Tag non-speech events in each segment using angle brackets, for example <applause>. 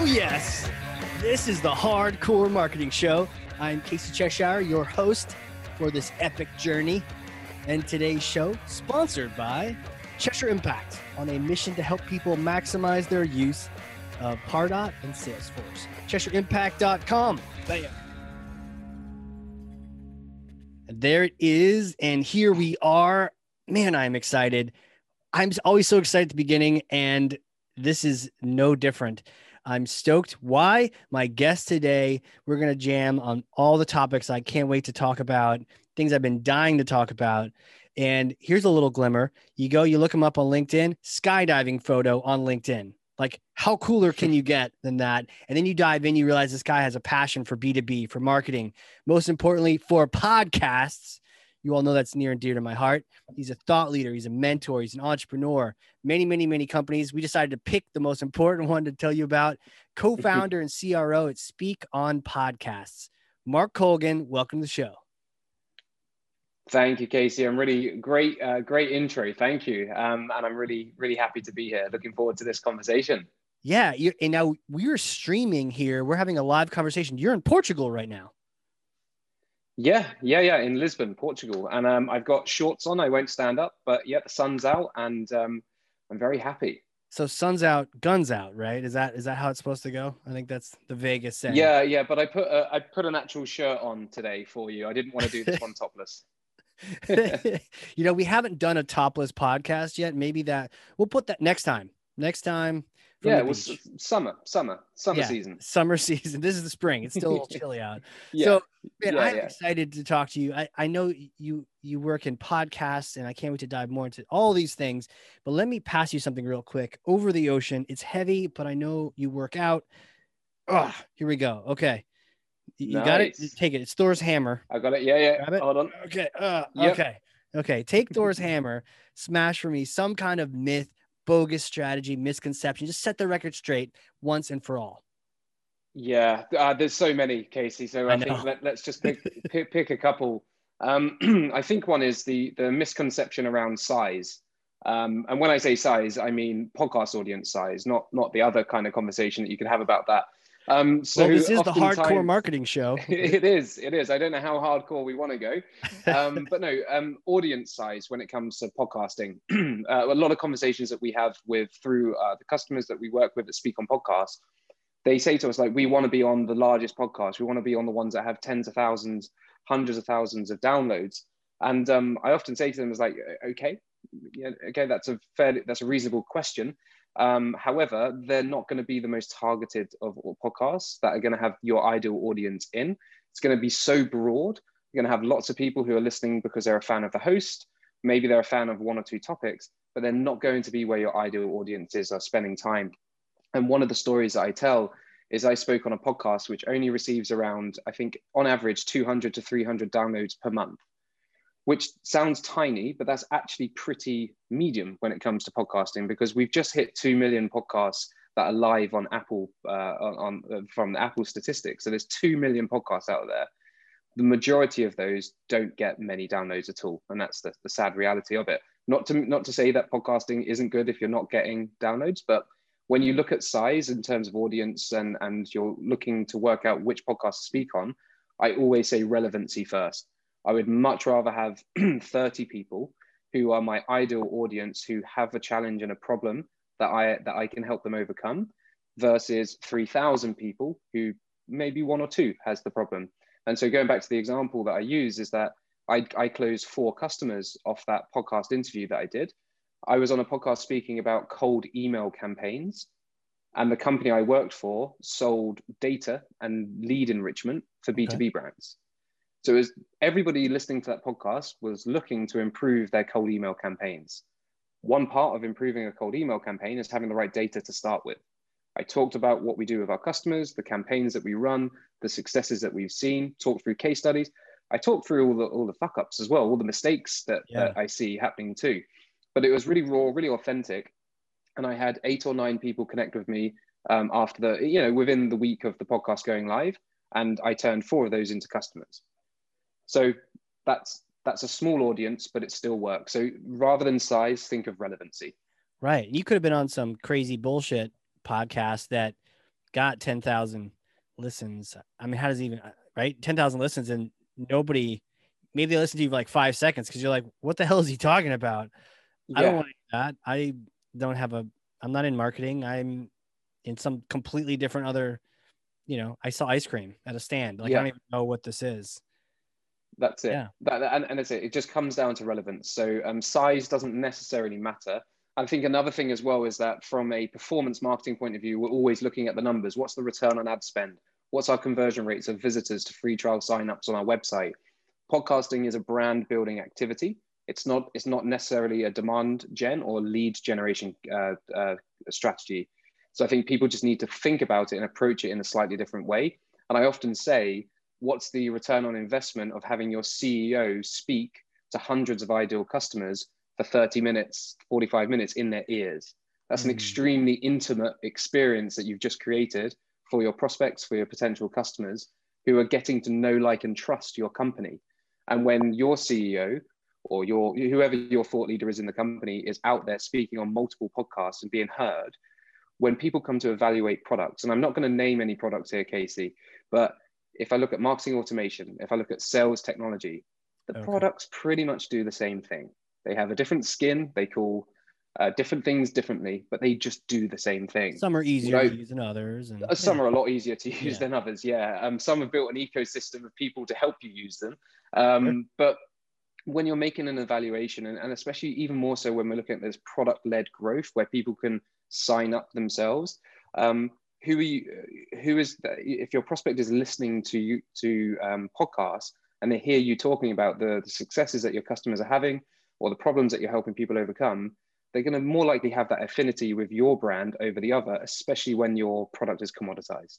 Oh, yes. This is the Hard Corps Marketing Show. I'm Casey Cheshire, your host for this epic journey. And today's show, sponsored by Cheshire Impact, on a mission to help people maximize their use of Pardot and Salesforce. CheshireImpact.com. Bam. And there it is. And here we are. Man, I'm excited. I'm always so excited at the beginning, and this is no different. I'm stoked. Why? My guest today, we're going to jam on all the topics I can't wait to talk about, things I've been dying to talk about. And here's a little glimmer. You go, you look him up on LinkedIn, skydiving photo on LinkedIn. Like, how cooler can you get than that? And then you dive in, you realize this guy has a passion for B2B, for marketing, most importantly, for podcasts. You all know that's near and dear to my heart. He's a thought leader, he's a mentor, he's an entrepreneur, many, many, many companies. We decided to pick the most important <laughs> one to tell you about co founder and CRO at Speak on Podcasts. Mark Colgan, welcome to the show. Thank you, Casey. I'm really great, uh, great intro. Thank you, um, and I'm really, really happy to be here. Looking forward to this conversation. Yeah, you, and now we're streaming here. We're having a live conversation. You're in Portugal right now. Yeah, yeah, yeah, in Lisbon, Portugal, and um, I've got shorts on. I won't stand up, but yeah, the sun's out, and um, I'm very happy. So sun's out, guns out, right? Is that is that how it's supposed to go? I think that's the Vegas saying. Yeah, yeah, but I put a, I put an actual shirt on today for you. I didn't want to do this one <laughs> topless. <laughs> you know, we haven't done a topless podcast yet. Maybe that we'll put that next time. Next time. Yeah, it was summer, summer, summer yeah, season. Summer <laughs> season. This is the spring. It's still a <laughs> little chilly out. yeah. So man, yeah, I'm yeah. excited to talk to you. I, I know you you work in podcasts and I can't wait to dive more into all these things. But let me pass you something real quick. Over the ocean. It's heavy, but I know you work out. Oh, here we go. Okay. You nice. got it. Take it. It's Thor's hammer. I got it. Yeah, yeah. It. Hold on. Okay. Uh, yep. Okay. Okay. Take Thor's <laughs> hammer. Smash for me some kind of myth, bogus strategy, misconception. Just set the record straight once and for all. Yeah, uh, there's so many, Casey. So I, I think let, us just pick, <laughs> pick, pick a couple. Um, <clears throat> I think one is the the misconception around size. Um, and when I say size, I mean podcast audience size, not not the other kind of conversation that you can have about that. Um, so well, this is the Hard Corps marketing show. <laughs> it is. It is. I don't know how hardcore we want to go, um, <laughs> but no. Um, audience size when it comes to podcasting. <clears throat> uh, a lot of conversations that we have with through uh, the customers that we work with that speak on podcasts, they say to us like, "We want to be on the largest podcast. We want to be on the ones that have tens of thousands, hundreds of thousands of downloads." And um, I often say to them, "Is like, okay, yeah, okay, that's a fairly that's a reasonable question." Um, however, they're not going to be the most targeted of podcasts that are going to have your ideal audience in. It's going to be so broad. You're going to have lots of people who are listening because they're a fan of the host. Maybe they're a fan of one or two topics, but they're not going to be where your ideal audiences are spending time. And one of the stories that I tell is I spoke on a podcast which only receives around, I think, on average, 200 to 300 downloads per month which sounds tiny, but that's actually pretty medium when it comes to podcasting because we've just hit 2 million podcasts that are live on Apple uh, on, uh, from the Apple statistics. So there's 2 million podcasts out there. The majority of those don't get many downloads at all. And that's the, the sad reality of it. Not to, not to say that podcasting isn't good if you're not getting downloads, but when you look at size in terms of audience and, and you're looking to work out which podcast to speak on, I always say relevancy first I would much rather have <clears throat> 30 people who are my ideal audience who have a challenge and a problem that I that I can help them overcome versus 3,000 people who maybe one or two has the problem. And so going back to the example that I use is that I, I closed four customers off that podcast interview that I did. I was on a podcast speaking about cold email campaigns and the company I worked for sold data and lead enrichment for B2B okay. brands. So as everybody listening to that podcast was looking to improve their cold email campaigns. One part of improving a cold email campaign is having the right data to start with. I talked about what we do with our customers, the campaigns that we run, the successes that we've seen, talked through case studies. I talked through all the all the fuck ups as well, all the mistakes that, yeah. that I see happening too. But it was really raw, really authentic. And I had eight or nine people connect with me um, after the, you know, within the week of the podcast going live. And I turned four of those into customers. So that's that's a small audience, but it still works. So rather than size, think of relevancy. Right. You could have been on some crazy bullshit podcast that got 10,000 listens. I mean, how does it even right? 10,000 listens and nobody maybe they listen to you for like five seconds because you're like, what the hell is he talking about? I don't Yeah. want that. I don't have a. I'm not in marketing. I'm in some completely different other. You know, I sell ice cream at a stand. Like I don't even know what this is. That's it. Yeah. That, and, and that's it. It just comes down to relevance. So um, size doesn't necessarily matter. I think another thing as well is that from a performance marketing point of view, we're always looking at the numbers. What's the return on ad spend? What's our conversion rates of visitors to free trial signups on our website? Podcasting is a brand building activity. It's not. It's not necessarily a demand gen or lead generation uh, uh, strategy. So I think people just need to think about it and approach it in a slightly different way. And I often say, what's the return on investment of having your CEO speak to hundreds of ideal customers for 30 minutes, 45 minutes in their ears? That's an Mm. extremely intimate experience that you've just created for your prospects, for your potential customers who are getting to know, like, and trust your company. And when your CEO or your whoever your thought leader is in the company is out there speaking on multiple podcasts and being heard, when people come to evaluate products, and I'm not going to name any products here, Casey, but if I look at marketing automation, if I look at sales technology, the Okay. products pretty much do the same thing. They have a different skin, they call uh, different things differently, but they just do the same thing. Some are easier know, to use than others, and Uh, Some are a lot easier to use Yeah. than others. Yeah. Um, some have built an ecosystem of people to help you use them. Um, Sure. But when you're making an evaluation, and, and especially even more so when we're looking at this product led growth where people can sign up themselves, um, who are you? Who is if your prospect is listening to you to um, podcasts and they hear you talking about the, the successes that your customers are having or the problems that you're helping people overcome, they're going to more likely have that affinity with your brand over the other, especially when your product is commoditized.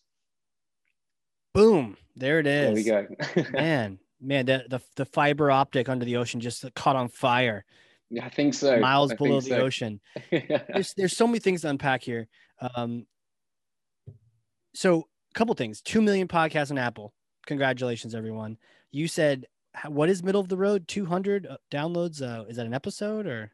boom, there it is. There we go. <laughs> man, man, the, the the fiber optic under the ocean just caught on fire, yeah, I think so. miles I below the so. ocean. <laughs> There's there's so many things to unpack here. Um, so a couple things. Two million podcasts on Apple. Congratulations, everyone. You said what is middle of the road? Two hundred downloads. Uh, is that an episode or?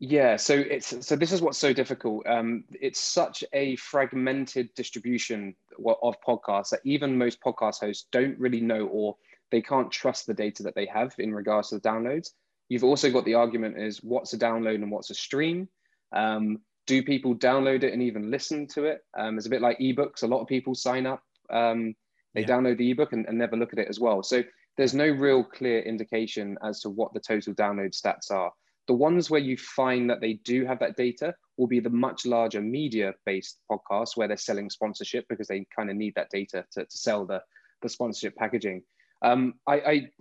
Yeah, so it's so this is what's so difficult. Um, it's such a fragmented distribution of podcasts that even most podcast hosts don't really know or they can't trust the data that they have in regards to the downloads. You've also got the argument is what's a download and what's a stream. Um, do people download it and even listen to it? Um, it's a bit like ebooks. A lot of people sign up, um, they Yeah. download the ebook and, and never look at it as well. So there's no real clear indication as to what the total download stats are. The ones where you find that they do have that data will be the much larger media based podcasts where they're selling sponsorship because they kind of need that data to, to sell the, the sponsorship packaging. Um, I,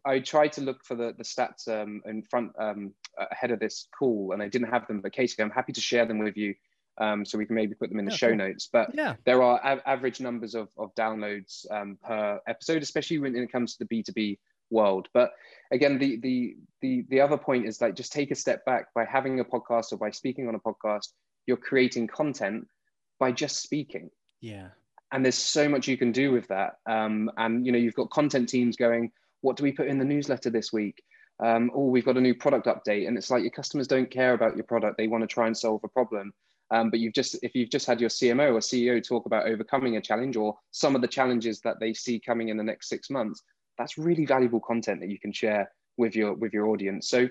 I, I tried to look for the, the stats um, in front um, ahead of this call and I didn't have them, but Casey, I'm happy to share them with you um, so we can maybe put them in the Yeah, show cool. notes. But Yeah. there are a- average numbers of, of downloads um, per episode, especially when it comes to the B2B world. But again, the, the, the, the other point is like, just take a step back by having a podcast or by speaking on a podcast, you're creating content by just speaking. Yeah. And there's so much you can do with that. Um, and, you know, you've got content teams going, what do we put in the newsletter this week? Um, oh, we've got a new product update. And it's like your customers don't care about your product. They want to try and solve a problem. Um, but you've just, if you've just had your CMO or CEO talk about overcoming a challenge or some of the challenges that they see coming in the next six months, that's really valuable content that you can share with your with your audience. So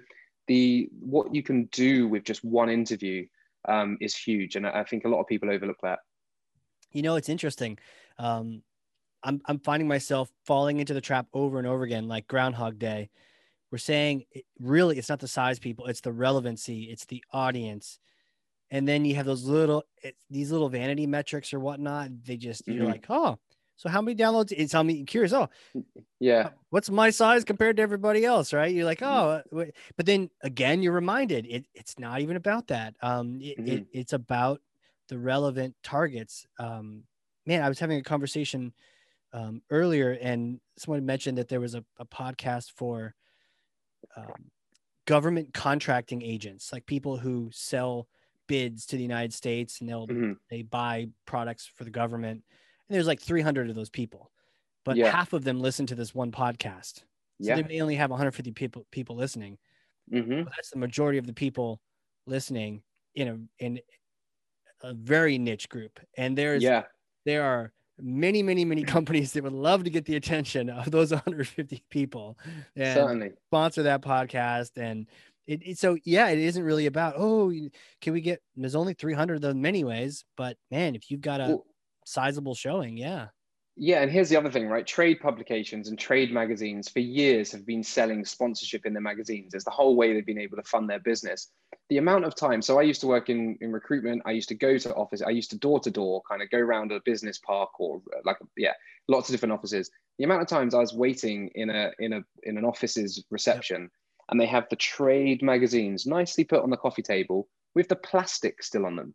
the what you can do with just one interview um, is huge, and I think a lot of people overlook that. You know, it's interesting. Um, I'm I'm finding myself falling into the trap over and over again, like Groundhog Day. We're saying it, really, it's not the size, people. It's the relevancy. It's the audience. And then you have those little it, these little vanity metrics or whatnot. They just you're Mhm. like, oh, so how many downloads? It's how many curious. Oh, Yeah, what's my size compared to everybody else right you're like Mhm. oh uh, but then again you're reminded it, it's not even about that um it, it, Mhm. it's about the relevant targets um man i was having a conversation um earlier and someone mentioned that there was a, a podcast for um, government contracting agents like people who sell bids to the united states and they'll Mhm. they buy products for the government. And there's like 300 of those people but Yeah. half of them listen to this one podcast. So yeah, they may only have 150 people people listening. Hmm but that's the majority of the people listening in a in a very niche group. And there's yeah, there are many, many, many companies that would love to get the attention of those <laughs> 150 people and Certainly. sponsor that podcast. And it, it, so, yeah, it isn't really about, oh, can we get, there's only 300 of them anyways, but man, if you've got a sizable showing, yeah. Yeah, and here's the other thing, right? Trade publications and trade magazines for years have been selling sponsorship in their magazines. It's the whole way they've been able to fund their business. The amount of time, so I used to work in, in recruitment, I used to go to office, I used to door to door kind of go around a business park or like, yeah, lots of different offices. The amount of times I was waiting in a in a in an office's reception and they have the trade magazines nicely put on the coffee table with the plastic still on them.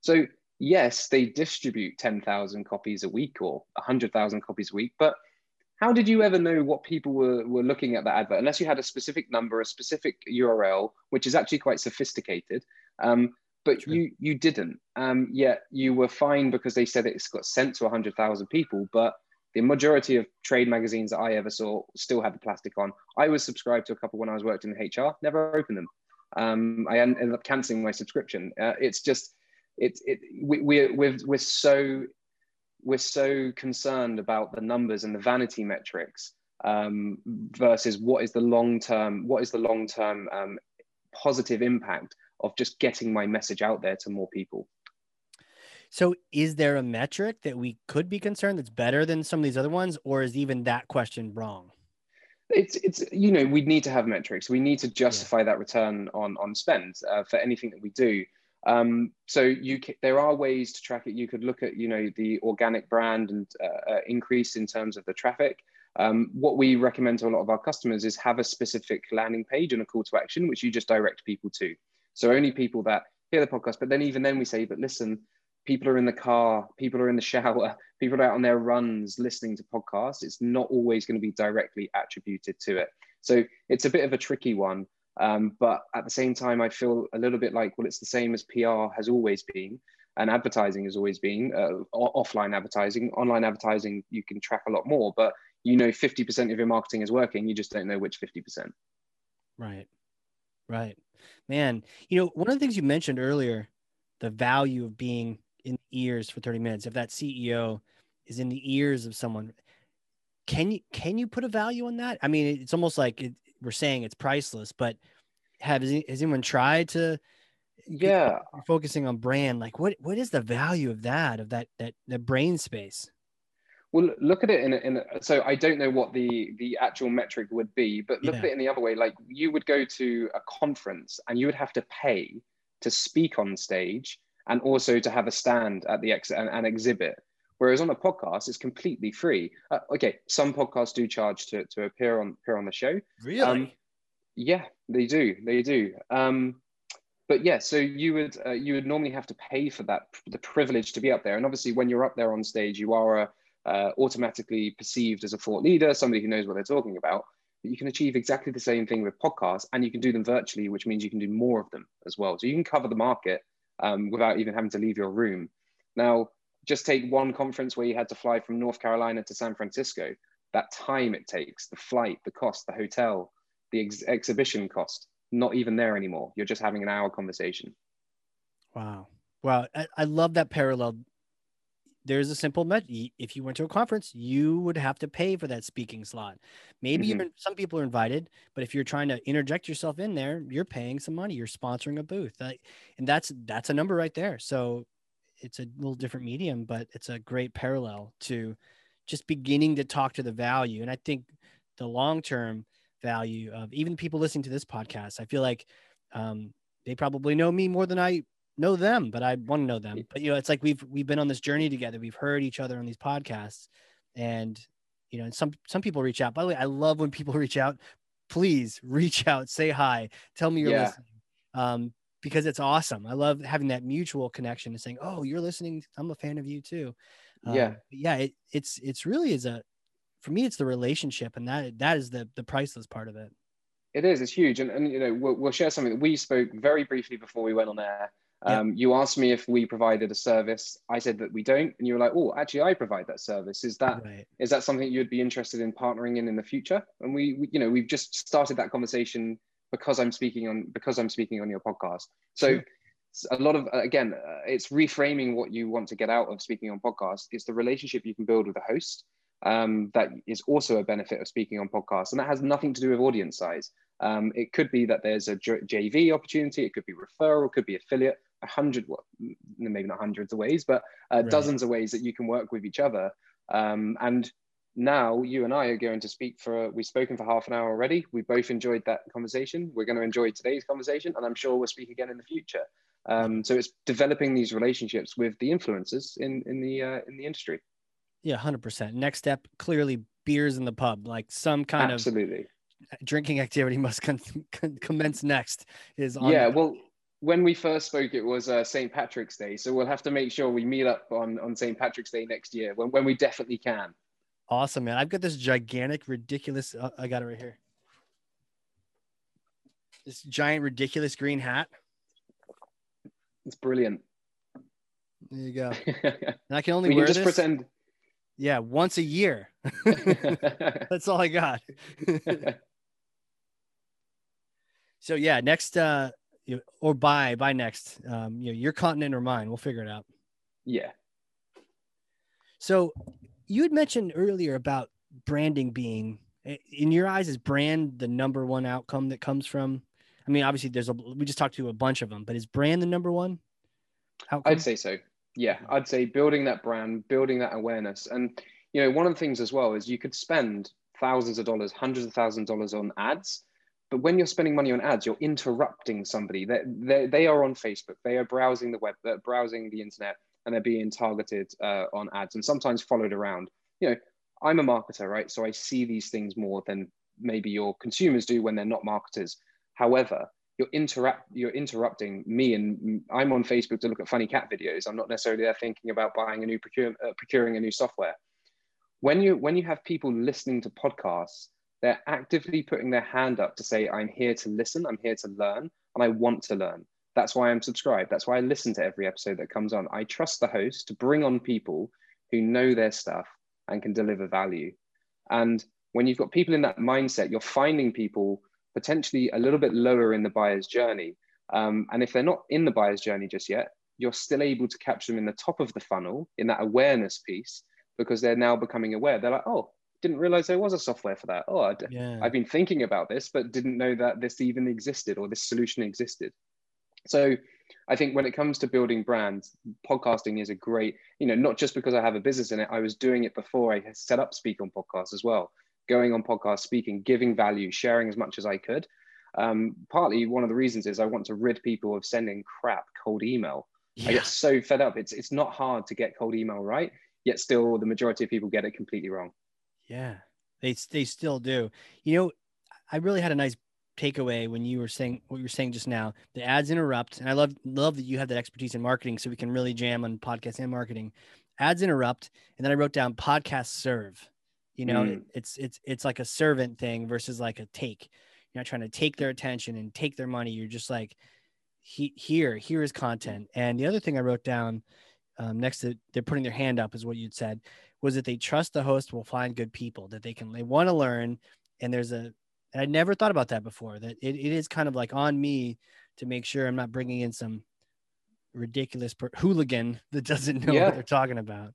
So yes, they distribute 10,000 copies a week or 100,000 copies a week, but how did you ever know what people were, were looking at that advert unless you had a specific number, a specific URL, which is actually quite sophisticated? Um, but True. you you didn't. Um, yet you were fine because they said it's got sent to 100,000 people, but the majority of trade magazines that I ever saw still had the plastic on. I was subscribed to a couple when I was working in HR, never opened them. Um, I ended up canceling my subscription. Uh, it's just, it's it, we, we're, we're, we're so, we're so concerned about the numbers and the vanity metrics um, versus what is the long-term, what is the long-term um, positive impact of just getting my message out there to more people. So, is there a metric that we could be concerned that's better than some of these other ones, or is even that question wrong? it's it's you know we need to have metrics we need to justify that return on on spend uh, for anything that we do um, so you there are ways to track it you could look at you know the organic brand and uh, uh, increase in terms of the traffic. Um, what we recommend to a lot of our customers is have a specific landing page and a call to action which you just direct people to. So only people that hear the podcast but then even then we say but listen people are in the car people are in the shower <laughs> people are out on their runs listening to podcasts. It's not always going to be directly attributed to it. So it's a bit of a tricky one um, but at the same time i feel a little bit like well it's the same as pr has always been and advertising has always been uh, offline advertising online advertising you can track a lot more but you know 50% of your marketing is working you just don't know which 50% Right. Right. Man, you know, one of the things you mentioned earlier, the value of being in the ears for 30 minutes. If that CEO is in the ears of someone, can you can you put a value on that? I mean, it's almost like it, we're saying it's priceless, but have has anyone tried to yeah focusing on brand like what what is the value of that of that that the brain space Well, look at it in a, in a, so I don't know what the the actual metric would be, but look Yeah. at it in the other way. Like you would go to a conference and you would have to pay to speak on stage and also to have a stand at the ex and, and exhibit. Whereas on a podcast, it's completely free. Uh, okay, some podcasts do charge to, to appear on appear on the show. really Um, Yeah, they do. They do. Um, but yeah, so you would uh, you would normally have to pay for that the privilege to be up there. And obviously, when you're up there on stage, you are a, uh, automatically perceived as a thought leader, somebody who knows what they're talking about. But you can achieve exactly the same thing with podcasts, and you can do them virtually, which means you can do more of them as well. So you can cover the market um, without even having to leave your room. Now, just take one conference where you had to fly from North Carolina to San Francisco. That time it takes, the flight, the cost, the hotel, the ex- exhibition cost, not even there anymore. You're just having an hour conversation. Wow. Wow. I, I love that parallel. There's a simple met. If you went to a conference, you would have to pay for that speaking slot. Maybe Mhm. even some people are invited, but if you're trying to interject yourself in there, you're paying some money. You're sponsoring a booth, That- and that's that's a number right there. So it's a little different medium, but it's a great parallel to just beginning to talk to the value. And I think the long term value of even people listening to this podcast, I feel like um, they probably know me more than I know them, but I want to know them. But you know, it's like we've we've been on this journey together. We've heard each other on these podcasts, and you know, and some some people reach out. By the way, I love when people <laughs> reach out. Please reach out, say hi, tell me you're Yeah. listening, um, because it's awesome. I love having that mutual connection and saying, "Oh, you're listening. I'm a fan of you too." Um, Yeah. yeah. It, it's it's really is a for me, it's the relationship, and that that is the the priceless part of it. It is. It's huge, and, and you know we'll, we'll share something that we spoke very briefly before we went on air. Yeah. Um, You asked me if we provided a service. I said that we don't, and you were like, "Oh, actually, I provide that service. Is that Right. is that something you'd be interested in partnering in in the future?" And we, we you know, we've just started that conversation because I'm speaking on because I'm speaking on your podcast. So Sure. a lot of again uh, it's reframing what you want to get out of speaking on podcasts it's the relationship you can build with the host um, that is also a benefit of speaking on podcasts and that has nothing to do with audience size um, it could be that there's a jv opportunity it could be referral it could be affiliate a hundred well, maybe not hundreds of ways but uh, right. dozens of ways that you can work with each other um, and now you and I are going to speak for, we've spoken for half an hour already. We both enjoyed that conversation. We're going to enjoy today's conversation, and I'm sure we'll speak again in the future. Um, so it's developing these relationships with the influencers in in the uh, in the industry. Yeah, hundred percent. Next step, clearly beers in the pub, like some kind Absolutely. of drinking activity must con- con- commence next. Is on yeah, well, when we first spoke, it was uh, St. Patrick's Day, so we'll have to make sure we meet up on on St. Patrick's Day next year when when we definitely can. Awesome, man! I've got this gigantic, ridiculous. Uh, I got it right here. This giant, ridiculous green hat. It's brilliant. There you go. <laughs> and I can only we wear can just this. pretend. Yeah, once a year. <laughs> <laughs> That's all I got. so yeah, next uh or buy buy next. Um, you know, your continent or mine. We'll figure it out. Yeah. So you had mentioned earlier about branding being eh, in your eyes is brand the number one outcome that comes from I mean, obviously, there's a we just talked to a bunch of them, but is brand the number one? I'd say so. Yeah, I'd say building that brand, building that awareness, and you know, one of the things as well is you could spend thousands of dollars, hundreds of thousands of dollars on ads, but when you're spending money on ads, you're interrupting somebody. They they they are on Facebook, they are browsing the web, they're browsing the internet, and they're being targeted uh, on ads, and sometimes followed around. You know, I'm a marketer, right? So I see these things more than maybe your consumers do when they're not marketers. However, you're interact you're interrupting me and I'm on Facebook to look at funny cat videos. I'm not necessarily there thinking about buying a new procure, uh, procuring a new software. When you when you have people listening to podcasts, they're actively putting their hand up to say, "I'm here to listen. I'm here to learn, and I want to learn." That's why I'm subscribed. That's why I listen to every episode that comes on. I trust the host to bring on people who know their stuff and can deliver value. And when you've got people in that mindset, you're finding people potentially a little bit lower in the buyer's journey. Um, and if they're not in the buyer's journey just yet, you're still able to capture them in the top of the funnel in that awareness piece because they're now becoming aware. They're like, oh, didn't realize there was a software for that. Oh, i yeah. I've been thinking about this, but didn't know that this even existed or this solution existed. So I think when it comes to building brands, podcasting is a great, you know, not just because I have a business in it, I was doing it before I set up Speak on Podcasts as well going on podcast, speaking, giving value, sharing as much as I could. Um, partly one of the reasons is I want to rid people of sending crap cold email. Yeah. I get so fed up. It's it's not hard to get cold email right, yet still the majority of people get it completely wrong. Yeah, they they still do. You know, I really had a nice takeaway when you were saying what you were saying just now. The ads interrupt, and I love love that you have that expertise in marketing, so we can really jam on podcast and marketing. Ads interrupt, and then I wrote down podcast serve. You know, mm. it's it's it's like a servant thing versus like a take. You're not trying to take their attention and take their money. You're just like, he, here, here is content. And the other thing I wrote down um, next to they're putting their hand up is what you'd said was that they trust the host will find good people that they can they want to learn. And there's a and I never thought about that before. That it, it is kind of like on me to make sure I'm not bringing in some ridiculous per- hooligan that doesn't know yeah. what they're talking about.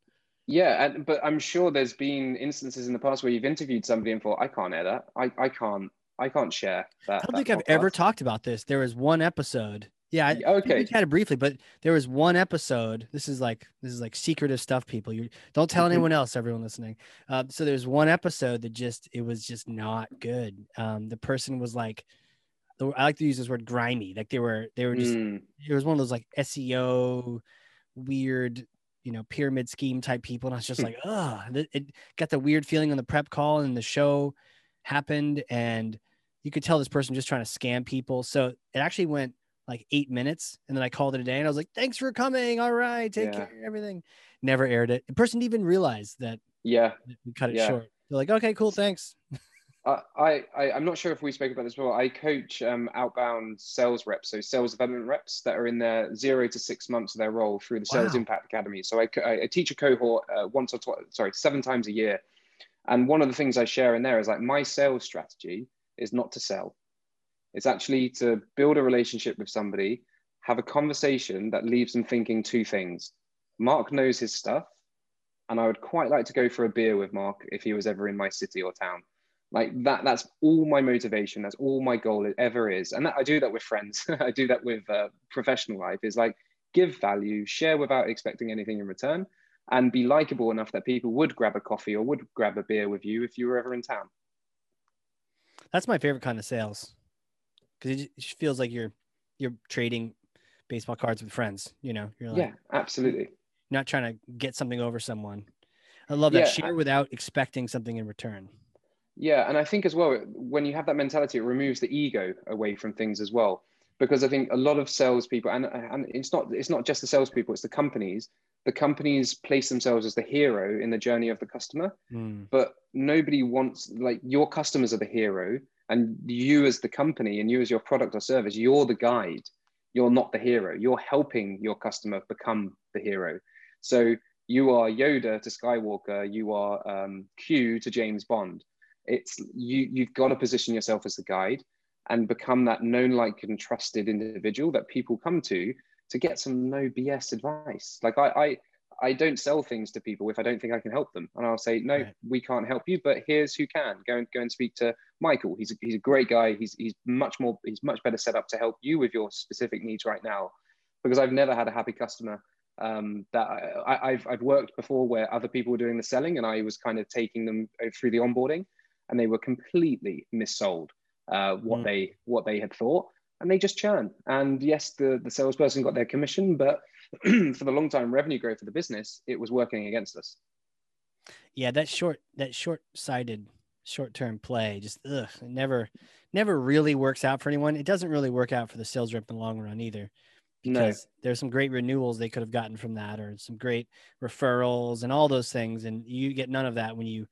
Yeah, and, but I'm sure there's been instances in the past where you've interviewed somebody and thought, I can't air that. I, I can't I can't share that. I don't that think I've ever talked about this. There was one episode. Yeah, I, okay. We had it briefly, but there was one episode. This is like this is like secretive stuff, people. You don't tell mm-hmm. anyone else. Everyone listening. Uh, so there's one episode that just it was just not good. Um, the person was like, I like to use this word grimy. Like they were they were just mm. it was one of those like SEO weird you know pyramid scheme type people and i was just like oh it got the weird feeling on the prep call and the show happened and you could tell this person just trying to scam people so it actually went like eight minutes and then i called it a day and i was like thanks for coming all right take yeah. care everything never aired it the person didn't even realize that yeah we cut it yeah. short they're like okay cool thanks I, I I'm not sure if we spoke about this before. I coach um, outbound sales reps, so sales development reps that are in their zero to six months of their role through the Sales wow. Impact Academy. So I, I teach a cohort uh, once or twice, sorry, seven times a year. And one of the things I share in there is like my sales strategy is not to sell. It's actually to build a relationship with somebody, have a conversation that leaves them thinking two things. Mark knows his stuff, and I would quite like to go for a beer with Mark if he was ever in my city or town. Like that, that's all my motivation. That's all my goal ever is. And that, I do that with friends. <laughs> I do that with uh, professional life is like give value, share without expecting anything in return, and be likable enough that people would grab a coffee or would grab a beer with you if you were ever in town. That's my favorite kind of sales because it just feels like you're you're trading baseball cards with friends. You know, you're like, yeah, absolutely. Not trying to get something over someone. I love that. Yeah, Share I- without expecting something in return. Yeah, and I think as well, when you have that mentality, it removes the ego away from things as well. Because I think a lot of salespeople, and, and it's not it's not just the salespeople, it's the companies. The companies place themselves as the hero in the journey of the customer, Mm. but nobody wants like your customers are the hero, and you as the company and you as your product or service, you're the guide. You're not the hero. You're helping your customer become the hero. So you are Yoda to Skywalker. You are um, Q to James Bond it's you you've got to position yourself as the guide and become that known like and trusted individual that people come to to get some no bs advice like i i I don't sell things to people if I don't think I can help them, and I'll say no, Right. we can't help you, but here's who can. Go and go and speak to Michael. He's a, he's a great guy. He's he's much more he's much better set up to help you with your specific needs right now, because I've never had a happy customer um, that I, I, I've I've worked before where other people were doing the selling and I was kind of taking them uh, through the onboarding, and they were completely missold uh, what Mm. they what they had thought, and they just churn. And yes, the the salesperson got their commission, but <clears throat> for the long time revenue growth of the business, it was working against us. Yeah, that short that short sighted short term play just ugh, never never really works out for anyone. It doesn't really work out for the sales rep in the long run either. No. Because there's some great renewals they could have gotten from that or some great referrals and all those things. And you get none of that when you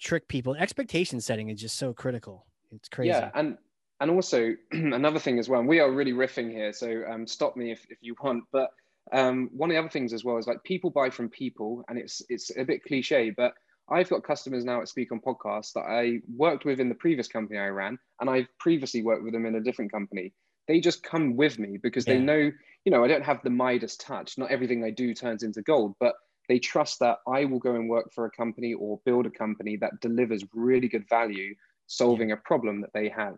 trick people. Expectation setting is just so critical. It's crazy. Yeah, and and also <clears throat> another thing as well. And we are really riffing here, so um, stop me if, if you want. But um, one of the other things as well is like people buy from people, and it's it's a bit cliche, but I've got customers now at Speak on Podcasts that I worked with in the previous company I ran, and I've previously worked with them in a different company. They just come with me because they know, you know, I don't have the Midas touch. Not everything I do turns into gold, but they trust that I will go and work for a company or build a company that delivers really good value solving a problem that they have.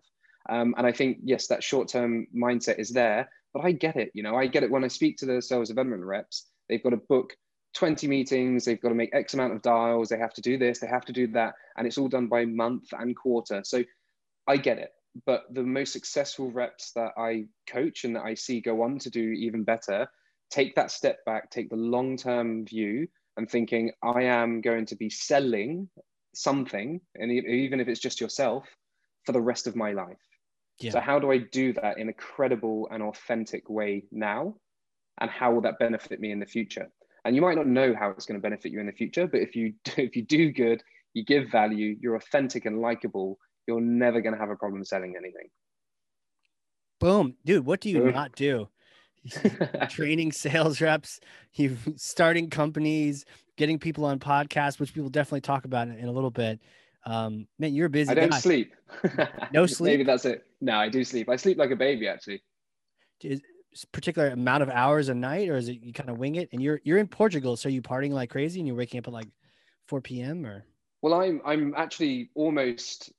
Um, and I think, yes, that short term mindset is there, but I get it. You know, I get it when I speak to the sales development reps. They've got to book 20 meetings, they've got to make X amount of dials, they have to do this, they have to do that. And it's all done by month and quarter. So I get it. But the most successful reps that I coach and that I see go on to do even better take that step back, take the long term view, and thinking, I am going to be selling something, and even if it's just yourself, for the rest of my life. Yeah. So, how do I do that in a credible and authentic way now? And how will that benefit me in the future? And you might not know how it's going to benefit you in the future, but if you <laughs> do, if you do good, you give value, you're authentic and likable, you're never going to have a problem selling anything. Boom. Dude, what do you Boom. not do? <laughs> Training sales reps, you starting companies, getting people on podcasts, which we will definitely talk about in, in a little bit. Um, man, you're busy I don't guy. sleep. <laughs> No <laughs> sleep? Maybe that's it. No, I do sleep. I sleep like a baby, actually. is particular amount of hours a night or is it you kind of wing it and you're you're in portugal so you partying like crazy and you're waking up at like 4 p.m or Well, I'm I'm actually almost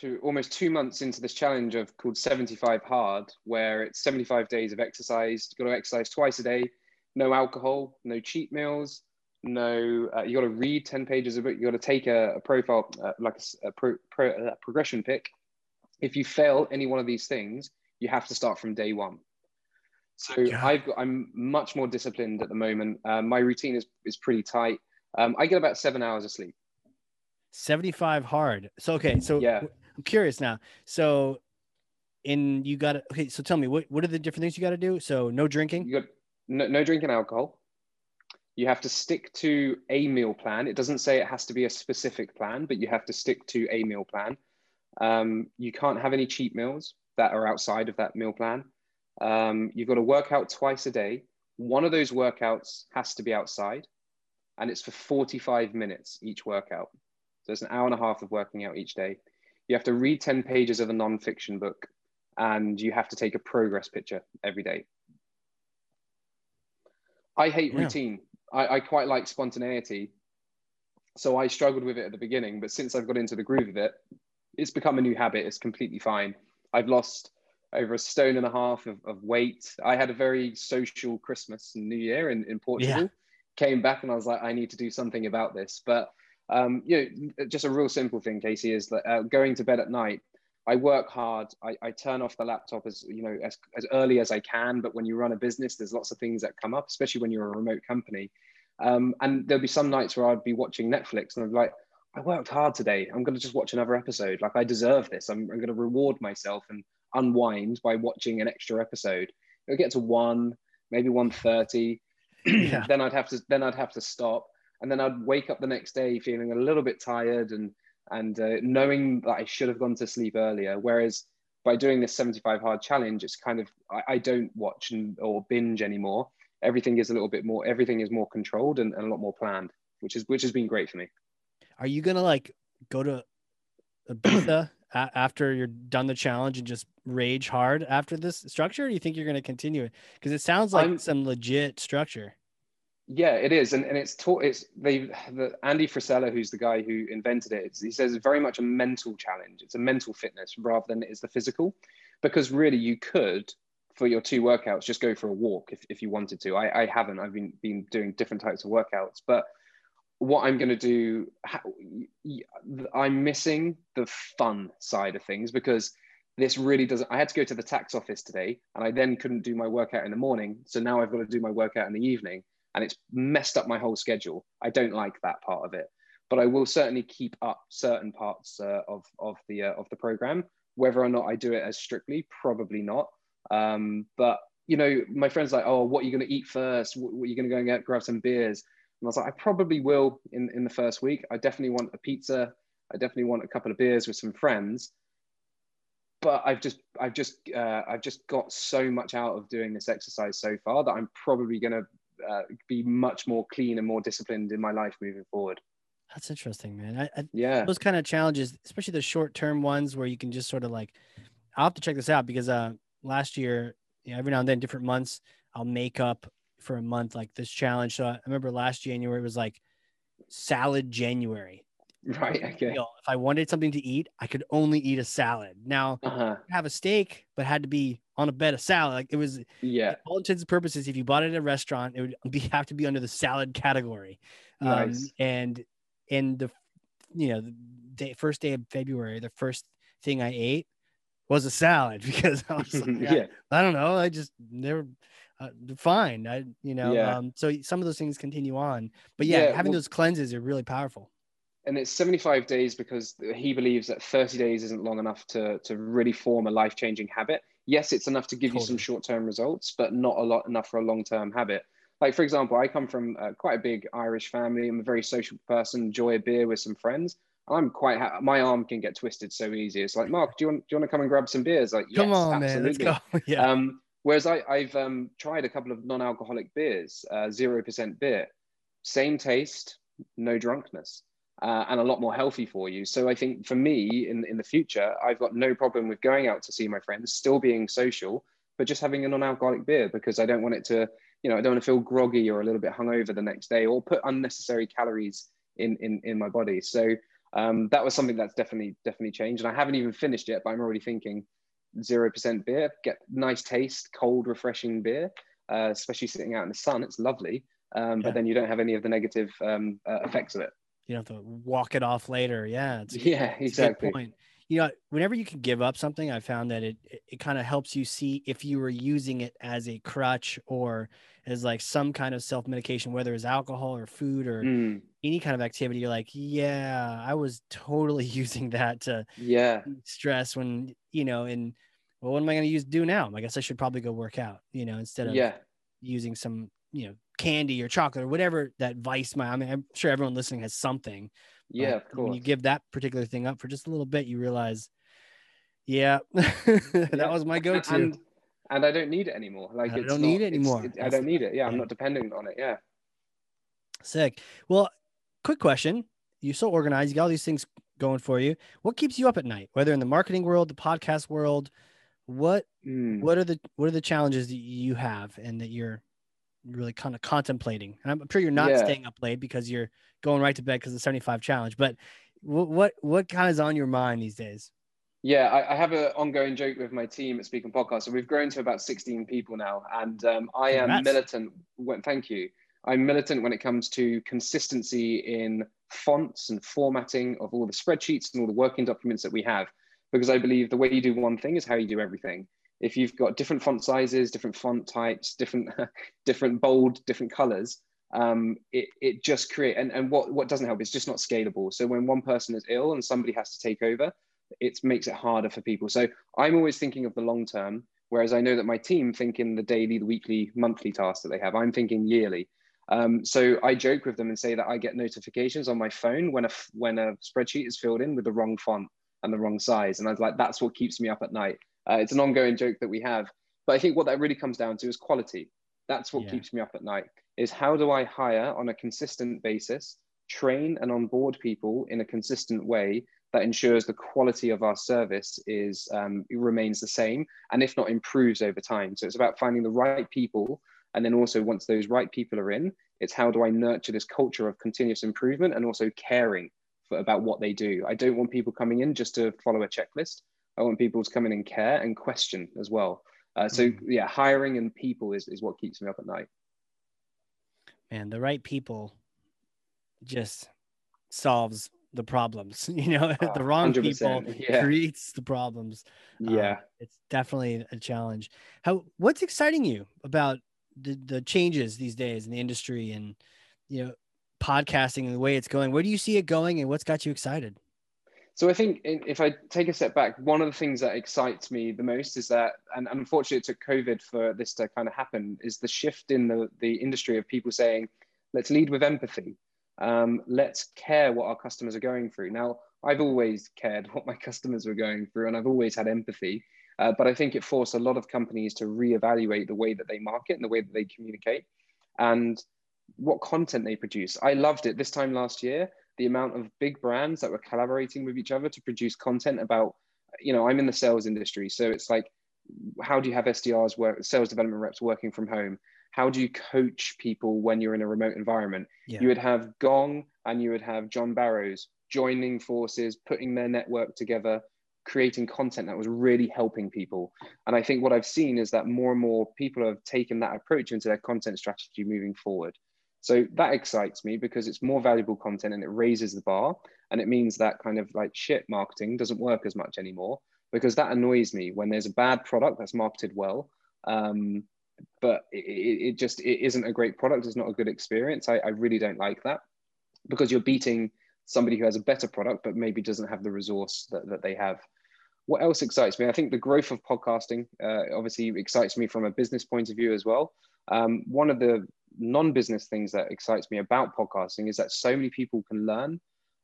to almost two months into this challenge of called 75 hard, where it's 75 days of exercise. You got to exercise twice a day, no alcohol, no cheat meals, no. Uh, you got to read 10 pages of it. You got to take a, a profile uh, like a, a pro, pro, progression pick. If you fail any one of these things, you have to start from day one. So Yeah. I've got, I'm much more disciplined at the moment. Uh, my routine is is pretty tight. Um, I get about seven hours of sleep. 75 hard so okay so Yeah. i'm curious now so in you got okay so tell me what what are the different things you got to do so no drinking You got no, no drinking alcohol. You have to stick to a meal plan. It doesn't say it has to be a specific plan, but you have to stick to a meal plan. Um, you can't have any cheat meals that are outside of that meal plan. Um, you've got to work out twice a day. One of those workouts has to be outside, and it's for 45 minutes each workout. So it's an hour and a half of working out each day. You have to read 10 pages of a non-fiction book, and you have to take a progress picture every day. I hate Yeah. routine. I, I quite like spontaneity. So I struggled with it at the beginning, but since I've got into the groove of it, it's become a new habit. It's completely fine. I've lost over a stone and a half of, of weight. I had a very social Christmas and New Year in, in Portugal. Came back and I was like, I need to do something about this. But um, you know, just a real simple thing, Casey, is that uh, going to bed at night. I work hard. I, I turn off the laptop as you know as, as early as I can. But when you run a business, there's lots of things that come up, especially when you're a remote company. Um, and there'll be some nights where I'd be watching Netflix and I'm like, I worked hard today. I'm going to just watch another episode. Like I deserve this. I'm, I'm going to reward myself and unwind by watching an extra episode. It'll get to one, maybe one thirty. <clears throat> Yeah. then I'd have to then I'd have to stop, and then I'd wake up the next day feeling a little bit tired and and uh, knowing that I should have gone to sleep earlier. Whereas by doing this 75 hard challenge, it's kind of I, I don't watch and, or binge anymore. Everything is a little bit more. Everything is more controlled and, and a lot more planned, which is which has been great for me. Are you gonna like go to Ibiza <clears throat> a- after you're done the challenge and just rage hard after this structure? Or do you think you're gonna continue it? Because it sounds like I'm- some legit structure. Yeah, it is, and and it's taught. It's they the Andy Frisella, who's the guy who invented it. It's, he says it's very much a mental challenge. It's a mental fitness rather than it is the physical, because really you could for your two workouts just go for a walk if, if you wanted to. I, I haven't. I've been been doing different types of workouts, but what I'm going to do, I'm missing the fun side of things because this really doesn't. I had to go to the tax office today, and I then couldn't do my workout in the morning. So now I've got to do my workout in the evening and it's messed up my whole schedule. I don't like that part of it, but I will certainly keep up certain parts uh, of of the uh, of the program. Whether or not I do it as strictly, probably not. Um, but you know, my friends like, oh, what are you going to eat first? What, what are you going to go and get, grab some beers? And I was like, I probably will in in the first week. I definitely want a pizza. I definitely want a couple of beers with some friends. But I've just I've just uh, I've just got so much out of doing this exercise so far that I'm probably going to uh, be much more clean and more disciplined in my life moving forward. That's interesting, man. I, I, Yeah. those kind of challenges, especially the short term ones where you can just sort of like, I'll have to check this out because uh last year, you know, every now and then, different months, I'll make up for a month like this challenge. So I remember last January was like salad January. Right. Okay. If I wanted something to eat, I could only eat a salad. Now Uh-huh. have a steak, but had to be on a bed of salad. Like it was Yeah. all intents and purposes, if you bought it at a restaurant, it would be have to be under the salad category. Um, Nice. and in the you know the day, first day of February, the first thing I ate was a salad <laughs> because I was like, <laughs> yeah. I, I don't know, I just never uh, fine. I you know, Yeah. um, so some of those things continue on, but yeah, Yeah, having well- those cleanses are really powerful. And it's 75 days because he believes that 30 days isn't long enough to, to really form a life changing habit. Yes, it's enough to give you some short term results, but not a lot enough for a long term habit. Like, for example, I come from uh, quite a big Irish family. I'm a very social person, enjoy a beer with some friends. I'm quite, ha- my arm can get twisted so easy. It's like, Mark, do you want, do you want to come and grab some beers? Like, Come yes, on, man, let's go. <laughs> yeah, Um, whereas I, I've um, tried a couple of non-alcoholic beers, uh, zero percent beer, same taste, no drunkenness, uh, and a lot more healthy for you. So I think for me, in in the future, I've got no problem with going out to see my friends, still being social, but just having a non-alcoholic beer because I don't want it to, you know, I don't want to feel groggy or a little bit hungover the next day or put unnecessary calories in in in my body. So. Um, that was something that's definitely definitely changed, and I haven't even finished yet. But I'm already thinking, zero percent beer, get nice taste, cold, refreshing beer, uh, especially sitting out in the sun. It's lovely, um, Yeah. but then you don't have any of the negative um, uh, effects of it. You don't have to walk it off later. Yeah, it's Yeah, It's a good point. You know, whenever you can give up something, I found that it it, it kind of helps you see if you were using it as a crutch or as like some kind of self medication, whether it's alcohol or food or Mm, any kind of activity. You're like, yeah, I was totally <laughs> using that to yeah, stress when you know, and well, what am I going to use do now? I guess I should probably go work out. You know, instead of yeah, using some you know candy or chocolate or whatever that vice might. I mean, I'm sure everyone listening has something. yeah. Of When you give that particular thing up for just a little bit, you realize, yeah, <laughs> that Yeah. was my <laughs> go-to. And, and I don't need it anymore. Like I don't not- need it anymore. it- I don't need it. Yeah, I'm not dependent on it. Yeah. Sick. Well, quick question. You're so organized. You got all these things going for you. What keeps you up at night? Whether in the marketing world, the podcast world, what Mm. what are the what are the challenges that you have and that you're really kind of contemplating. And I'm sure you're not Yeah. staying up late because you're going right to bed because of the 75 challenge. But what what what kind of is on your mind these days? Yeah, I, I have an ongoing joke with my team at Speak on Podcast. So we've grown to about 16 people now, and um, I am Congrats. militant. When, thank you. I'm militant when it comes to consistency in fonts and formatting of all the spreadsheets and all the working documents that we have, because I believe the way you do one thing is how you do everything. If you've got different font sizes, different font types, different <laughs> different bold, different colors, um, it, it just create and, and what, what doesn't help is just not scalable. So when one person is ill and somebody has to take over, it makes it harder for people. So I'm always thinking of the long term, whereas I know that my team think in the daily, the weekly, monthly tasks that they have. I'm thinking yearly. Um, so I joke with them and say that I get notifications on my phone when a when a spreadsheet is filled in with the wrong font and the wrong size, and I was like, that's what keeps me up at night. Uh, it's an ongoing joke that we have, but I think what that really comes down to is quality. That's what Yeah. keeps me up at night. Is how do I hire on a consistent basis, train and onboard people in a consistent way that ensures the quality of our service is um, remains the same and if not improves over time so it's about finding the right people and then also once those right people are in it's how do i nurture this culture of continuous improvement and also caring for, about what they do i don't want people coming in just to follow a checklist i want people to come in and care and question as well uh, so Mhm. yeah hiring and people is, is what keeps me up at night Man, the right people just solves the problems. <laughs> You know, the Ah, wrong 100%, people yeah. creates the problems. Um, yeah it's definitely a challenge. How what's exciting you about the, the changes these days in the industry and you know podcasting and the way it's going? Where do you see it going and what's got you excited? So I think in- if I take a step back, one of the things that excites me the most is that, and unfortunately it took COVID for this to kind of happen, is the shift in the, the industry of people saying, let's lead with empathy. Um, let's care what our customers are going through. Now, I've always cared <laughs> what my customers were going through, and I've always had empathy. Uh, but I think it forced a lot of companies to reevaluate the way that they market and the way that they communicate and what content they produce. I loved it this time last year the amount of big brands that were collaborating with each other to produce content about you know i'm in the sales industry. So it's like how do you have sdrs work sales development reps working from home? How do you coach people when you're in a remote environment? Yeah. you would have gong and you would have john barrows joining forces putting their network together creating content that was really helping people. And i think what i've seen is that more and more people have taken that approach into their content strategy moving forward so that excites me because it's more valuable content and it raises the bar. And it means that kind of like shit marketing doesn't work as much anymore because that annoys me when there's a bad product that's marketed well. Um, but it, it, just it isn't a great product. It's not a good experience. I, I really don't like that because you're beating somebody who has a better product but maybe doesn't have the resource that, that they have. What else excites me? I think the growth of podcasting uh, obviously excites me from a business point of view as well. Um, one of the non-business things that excites me about podcasting is that so many people can learn.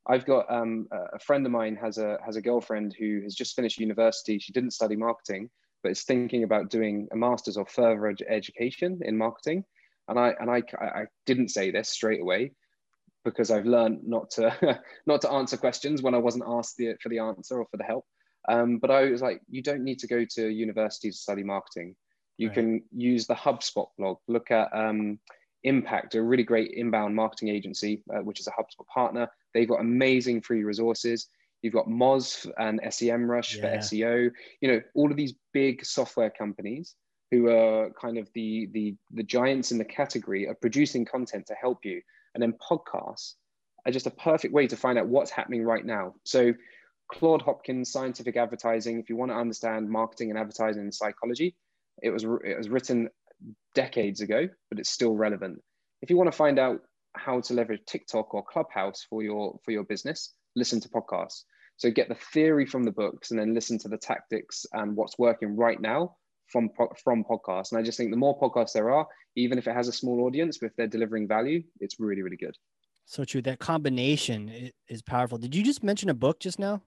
I've got um, a friend of mine has a has a girlfriend who has just finished university. She didn't study marketing, but is thinking about doing a master's or further ed- education in marketing. And I and I, I didn't say this straight away because I've learned not to <laughs> not to answer questions when I wasn't asked the, for the answer or for the help. Um, but I was like, you don't need to go to university to study marketing. You Right. can use the HubSpot blog. Look at um, Impact, a really great inbound marketing agency, uh, which is a HubSpot partner. They've got amazing free resources. You've got Moz and SEMrush Yeah. for SEO. You know, all of these big software companies who are kind of the the the giants in the category are producing content to help you. And then podcasts are just a perfect way to find out what's happening right now. So Claude Hopkins, scientific advertising. If you want to understand marketing and advertising and psychology, it was it was written decades ago, but it's still relevant. If you want to find out how to leverage TikTok or Clubhouse for your for your business, listen to podcasts. So get the theory from the books and then listen to the tactics and what's working right now from from podcasts. And I just think the more podcasts there are, even if it has a small audience, but if they're delivering value, it's really really good. So true. That combination is powerful. Did you just mention a book just now?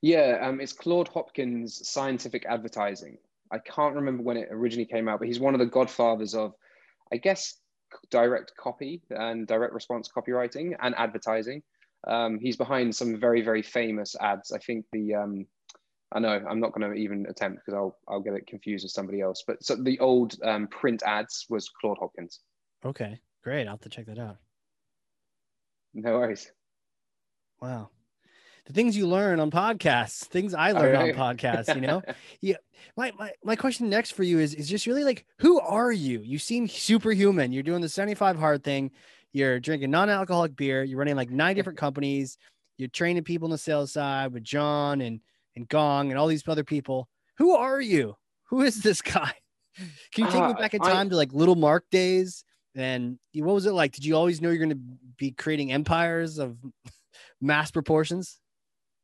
Yeah, um, it's Claude Hopkins' Scientific Advertising. I can't remember when it originally came out, but he's one of the godfathers of, I guess, direct copy and direct response copywriting and advertising. Um, he's behind some very, very famous ads. I think the um, I know I'm not going to even attempt because I'll I'll get it confused with somebody else. But so the old um, print ads was Claude Hopkins. Okay, great. I'll have to check that out. No worries. Wow. The things you learn on podcasts, things I learn on podcasts, you know? <laughs> yeah. My, my my question next for you is is just really like who are you? You seem superhuman. You're doing the 75 hard thing. You're drinking non-alcoholic beer. You're running like nine different companies. You're training people on the sales side with John and and Gong and all these other people. Who are you? Who is this <laughs> guy? Can you take uh, me back in time I, to like little Mark days? And what was it like? Did you always know you're going to be creating empires of <laughs> mass proportions?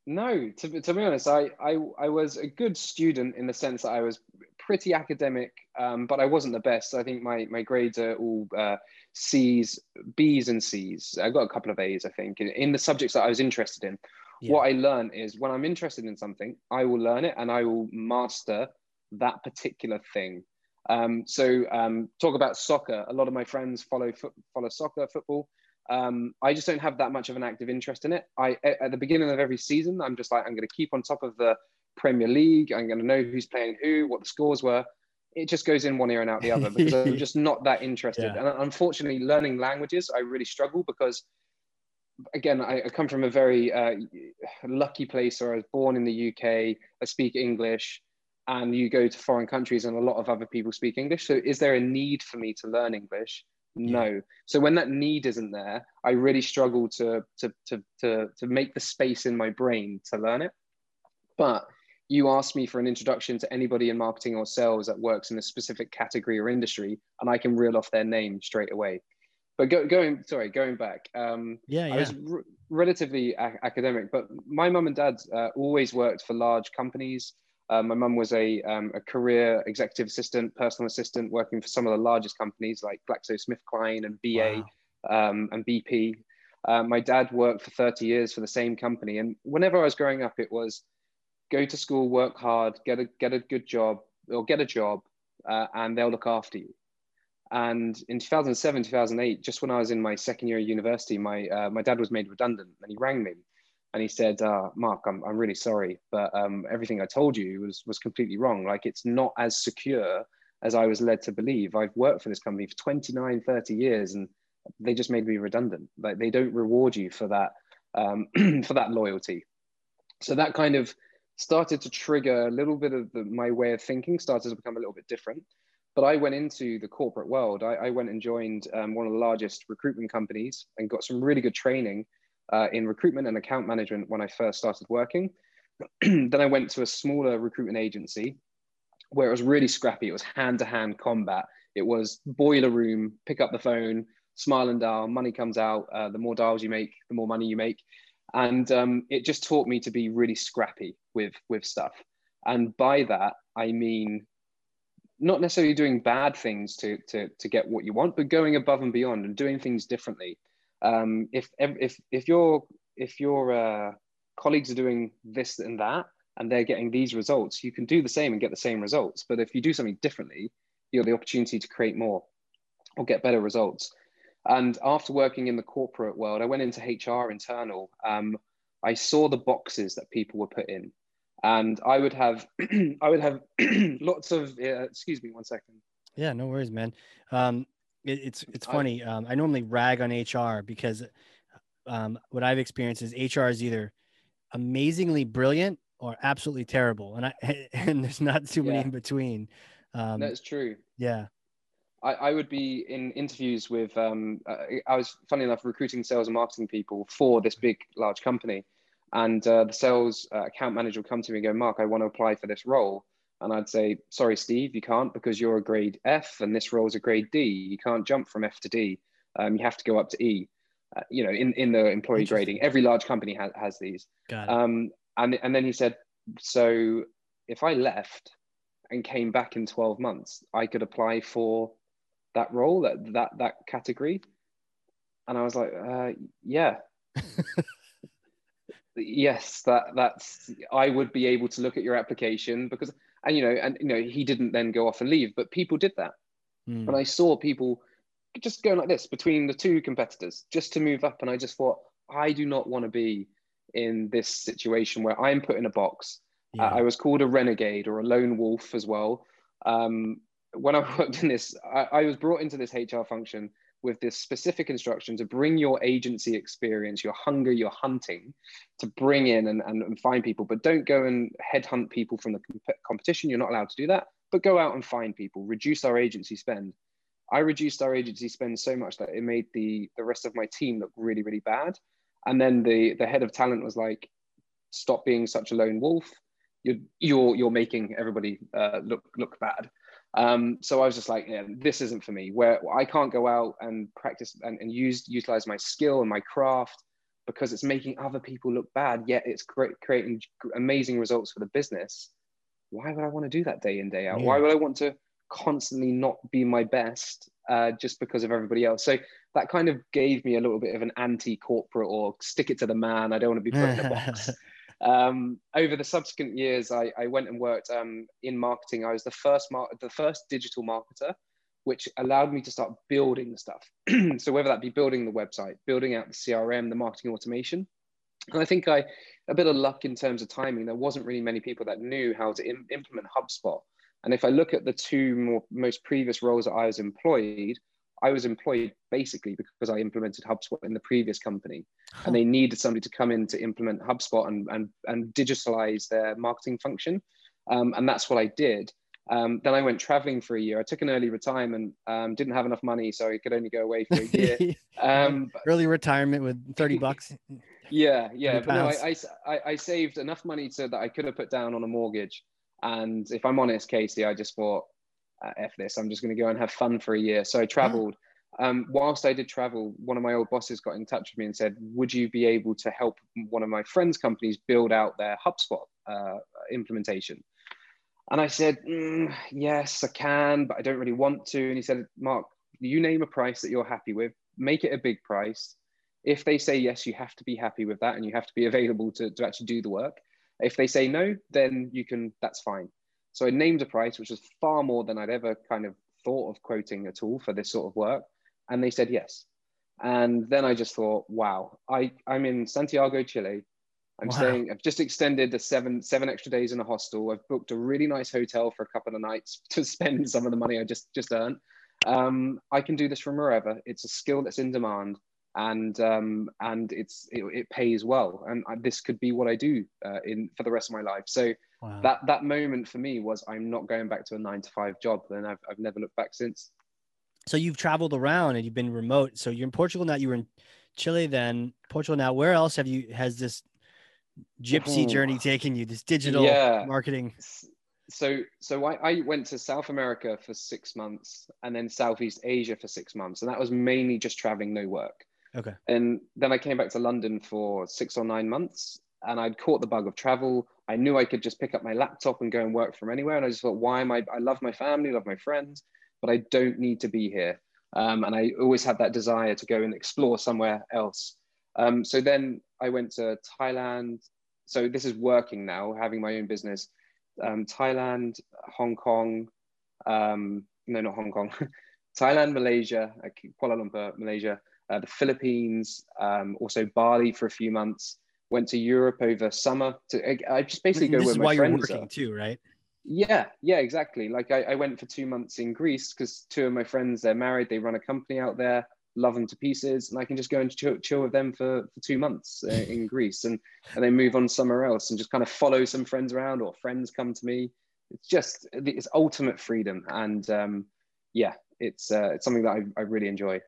No, to, to be honest, I, I, I was a good student in the sense that I was pretty academic, um, but I wasn't the best. I think my, my grades are all uh, C's, B's, and C's. I got a couple of A's, I think, in, in the subjects that I was interested in. Yeah. What I learned is when I'm interested in something, I will learn it and I will master that particular thing. Um, so um, talk about soccer. A lot of my friends follow follow soccer, football. Um, I just don't have that much of an active interest in it. I at the beginning of every season, I'm just like I'm going to keep on top of the Premier League. I'm going to know who's playing who, what the scores were. It just goes in one ear and out the other <laughs> because I'm just not that interested. Yeah. And unfortunately, learning languages, I really struggle because again, I, I, come from a very uh, lucky place where I was born in the UK. I speak English, and you go to foreign countries, and a lot of other people speak English. So, is there a need for me to learn English? No. Yeah. So when that need isn't there, I really struggle to, to to to to make the space in my brain to learn it. But you ask me for an introduction to anybody in marketing or sales that works in a specific category or industry, and I can reel off their name straight away but go, going sorry going back um yeah, yeah. i was relatively a- academic but my mum and dad uh, always worked for large companies uh, my mum was a, um, a career executive assistant personal assistant working for some of the largest companies like glaxosmithkline and ba wow. um, and bp uh, my dad worked for 30 years for the same company and whenever i was growing up it was go to school work hard get a get a good job or get a job uh, and they'll look after you. And in 2007, 2008, just when I was in my second year of university, my, uh, my dad was made redundant and he rang me and he said, uh, Mark, I'm, I'm really sorry, but um, everything I told you was, was completely wrong. Like it's not as secure as I was led to believe. I've worked for this company for 29, 30 years and they just made me redundant. Like they don't reward you for that, um, <clears throat> for that loyalty. So that kind of started to trigger a little bit of the, my way of thinking started to become a little bit different but I went into the corporate world. I, I went and joined um, one of the largest recruitment companies and got some really good training uh, in recruitment and account management when I first started working. <clears throat> then I went to a smaller recruitment agency where it was really scrappy. It was hand to hand combat. It was boiler room, pick up the phone, smile and dial, money comes out. Uh, the more dials you make, the more money you make. And um, it just taught me to be really scrappy with, with stuff. And by that, I mean not necessarily doing bad things to, to, to get what you want, but going above and beyond and doing things differently. Um, if, if, if your, if your uh, colleagues are doing this and that, and they're getting these results, you can do the same and get the same results. But if you do something differently, you have the opportunity to create more or get better results. And after working in the corporate world, I went into HR internal. Um, I saw the boxes that people were put in and I would have <clears throat> I would have <clears throat> lots of uh, excuse me one second. Yeah, no worries, man. Um, it, it's it's funny. Um, I normally rag on HR because um, what I've experienced is HR is either amazingly brilliant or absolutely terrible, and I <laughs> and there's not too many yeah. in between. Um, That's true. Yeah. I, I would be in interviews with um, I was funny enough recruiting sales and marketing people for this big large company and uh, the sales uh, account manager would come to me and go, Mark, I want to apply for this role. And I'd say, sorry, Steve, you can't because you're a grade F and this role is a grade D. You can't jump from F to D. Um, you have to go up to E. Uh, you know, in, in the employee grading, every large company has, has these. Um, and, and then he said, so if I left and came back in 12 months, I could apply for that role, that, that, that category. And I was like, uh, yeah. <laughs> yes, that that's I would be able to look at your application because and you know and you know he didn't then go off and leave, but people did that. Mm. And I saw people just going like this between the two competitors just to move up, and I just thought I do not want to be in this situation where I'm put in a box Yeah. I was called a renegade or a lone wolf as well. Um, when I <laughs> worked in this, I, I was brought into this HR function with this specific instruction to bring your agency experience, your hunger, your hunting, to bring in and, and, and find people. But don't go and headhunt people from the comp- competition. You're not allowed to do that. But go out and find people. Reduce our agency spend. I reduced our agency spend so much that it made the the rest of my team look really really bad. And then the the head of talent was like, "Stop being such a lone wolf. You're you're you're making everybody uh, look look bad." Um, so I was just like, yeah, this isn't for me. Where I can't go out and practice and, and use utilize my skill and my craft because it's making other people look bad. Yet it's great, creating amazing results for the business. Why would I want to do that day in day out? Yeah. Why would I want to constantly not be my best uh, just because of everybody else? So that kind of gave me a little bit of an anti-corporate or stick it to the man. I don't want to be put in a box. <laughs> Um, over the subsequent years, I, I went and worked um, in marketing. I was the first mar- the first digital marketer, which allowed me to start building stuff. <clears throat> so whether that be building the website, building out the CRM, the marketing automation, and I think I a bit of luck in terms of timing. There wasn't really many people that knew how to Im- implement HubSpot. And if I look at the two more, most previous roles that I was employed, I was employed basically because I implemented HubSpot in the previous company, and they needed somebody to come in to implement HubSpot and and, and digitalize their marketing function, um, and that's what I did. Um, then I went traveling for a year. I took an early retirement. Um, didn't have enough money, so I could only go away for a year. <laughs> Um, early retirement with thirty <laughs> bucks. yeah, yeah. But no, I, I, I saved enough money so that I could have put down on a mortgage. And if I'm honest, Casey, I just thought F this, I'm just going to go and have fun for a year. So I traveled. Um, whilst I did travel, one of my old bosses got in touch with me and said, Would you be able to help one of my friends' companies build out their HubSpot uh, implementation? And I said, mm, Yes, I can, but I don't really want to. And he said, Mark, you name a price that you're happy with, make it a big price. If they say yes, you have to be happy with that and you have to be available to, to actually do the work. If they say no, then you can, that's fine. So I named a price which was far more than I'd ever kind of thought of quoting at all for this sort of work. And they said yes. And then I just thought, wow, I, I'm in Santiago, Chile. I'm wow. staying, I've just extended the seven, seven extra days in a hostel. I've booked a really nice hotel for a couple of nights <laughs> to spend some of the money I just, just earned. Um, I can do this from wherever. It's a skill that's in demand and um, and it's it, it, pays well and this could be what I do uh, in for the rest of my life so wow. that that moment for me was I'm not going back to a nine to five job and I've, I've never looked back since so you've traveled around and you've been remote so you're in Portugal now you were in Chile then Portugal now where else have you has this gypsy journey taken you this digital yeah. marketing so so I, I went to South America for six months and then Southeast Asia for six months and that was mainly just traveling no work Okay. And then I came back to London for six or nine months and I'd caught the bug of travel. I knew I could just pick up my laptop and go and work from anywhere. And I just thought, why am I? I love my family, love my friends, but I don't need to be here. Um, and I always had that desire to go and explore somewhere else. Um, so then I went to Thailand. So this is working now, having my own business. Um, Thailand, Hong Kong, um, no, not Hong Kong, <laughs> Thailand, Malaysia, Kuala Lumpur, Malaysia, uh, the Philippines, um, also Bali for a few months. Went to Europe over summer. To I, just basically go this where is my why friends you're working are. too, right? Yeah, yeah, exactly. Like I, I went for two months in Greece because two of my friends they're married, they run a company out there, love them to pieces, and I can just go and chill, chill with them for, for two months uh, <laughs> in Greece, and and then move on somewhere else and just kind of follow some friends around or friends come to me. It's just it's ultimate freedom, and um, yeah, it's uh, it's something that I, I really enjoy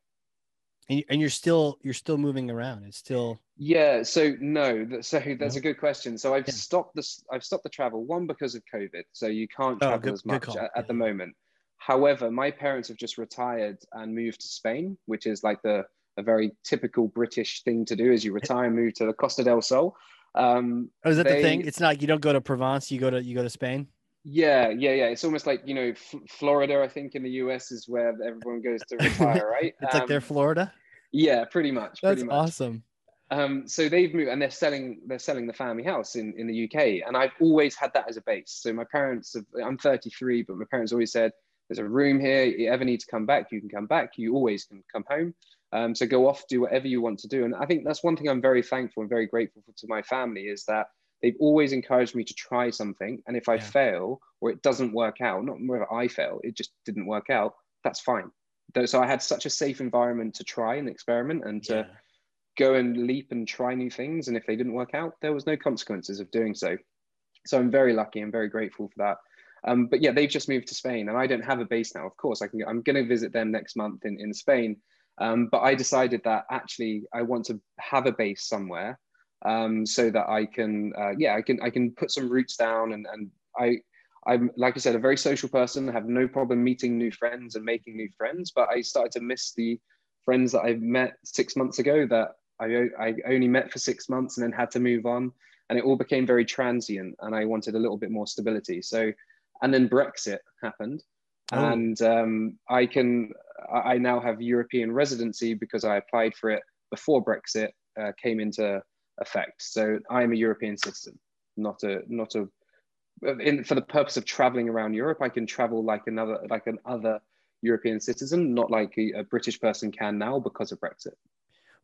and you're still you're still moving around. It's still yeah so no so <laughs> that's no? a good question. So i've yeah. stopped this i've stopped the travel one because of covid so you can't oh, travel oh, good, as much at, at yeah. the moment. However my parents have just retired and moved to spain which is like the a very typical british thing to do as you retire and move to the costa del sol. Um oh is that they, the thing? it's not you don't go to provence you go to you go to spain yeah, yeah, yeah. It's almost like you know, F- Florida. I think in the US is where everyone goes to retire, <laughs> right? it's um, like they're Florida. Yeah, pretty much. That's pretty much. awesome. Um, so they've moved and they're selling they're selling the family house in, in the UK, and I've always had that as a base. So my parents, have, I'm 33, but my parents always said, "There's a room here. If you ever need to come back, you can come back. You always can come home. Um, so go off, do whatever you want to do." And I think that's one thing I'm very thankful and very grateful for to my family is that they've always encouraged me to try something. And if I Yeah. fail or it doesn't work out, not whether I fail, it just didn't work out, that's fine. So I had such a safe environment to try and experiment and to go and leap and try new things. And if they didn't work out, there was no consequences of doing so. So I'm very lucky and very grateful for that. Um, but yeah, they've just moved to Spain, and I don't have a base now. Of course, I can. I'm going to visit them next month in in Spain. Um, but I decided that actually I want to have a base somewhere, um, so that I can, uh, yeah, I can I can put some roots down, and and I. I'm like I said, a very social person. I have no problem meeting new friends and making new friends. But I started to miss the friends that I met six months ago that I, I only met for six months and then had to move on. And it all became very transient. And I wanted a little bit more stability. So, and then Brexit happened. Oh. And um, I can, I now have European residency because I applied for it before Brexit uh, came into effect. So I am a European citizen, not a, not a, in, for the purpose of traveling around Europe, I can travel like another, like an other European citizen, not like a, a British person can now because of Brexit.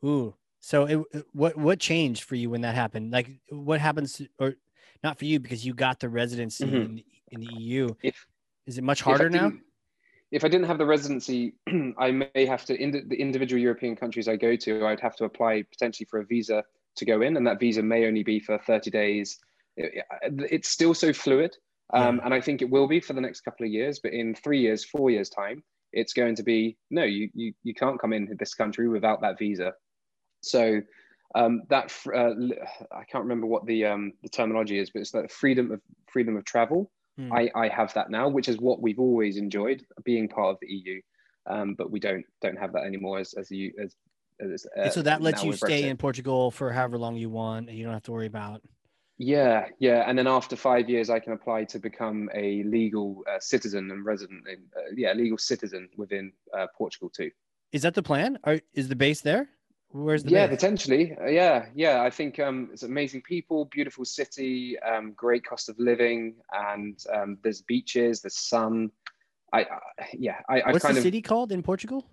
Ooh. So it, what what changed for you when that happened? Like what happens to- or not for you because you got the residency Mhm. in, the, in the EU. If Is it much if harder now? If I didn't have the residency, <clears throat> I may have to in the individual European countries I go to, I'd have to apply potentially for a visa to go in, and that visa may only be for 30 days. It- it's still so fluid, um, Yeah. and I think it will be for the next couple of years. But in three years, four years time, it's going to be no, you you you can't come in this country without that visa. So um, that fr- uh, I can't remember what the um, the terminology is, but it's that freedom of freedom of travel. Hmm. I, I have that now, which is what we've always enjoyed being part of the EU, um, but we don't don't have that anymore as as you as uh, so that lets you stay Brexit. in Portugal for however long you want, and you don't have to worry about. Yeah, yeah, and then after five years, I can apply to become a legal uh, citizen and resident. In, uh, yeah, legal citizen within uh, Portugal too. Is that the plan? Or is the base there? Where's the yeah, base? potentially. Uh, yeah, yeah. I think um, it's amazing people, beautiful city, um, great cost of living, and um, there's beaches, there's sun. I, I yeah, I, I What's kind the of city called in Portugal?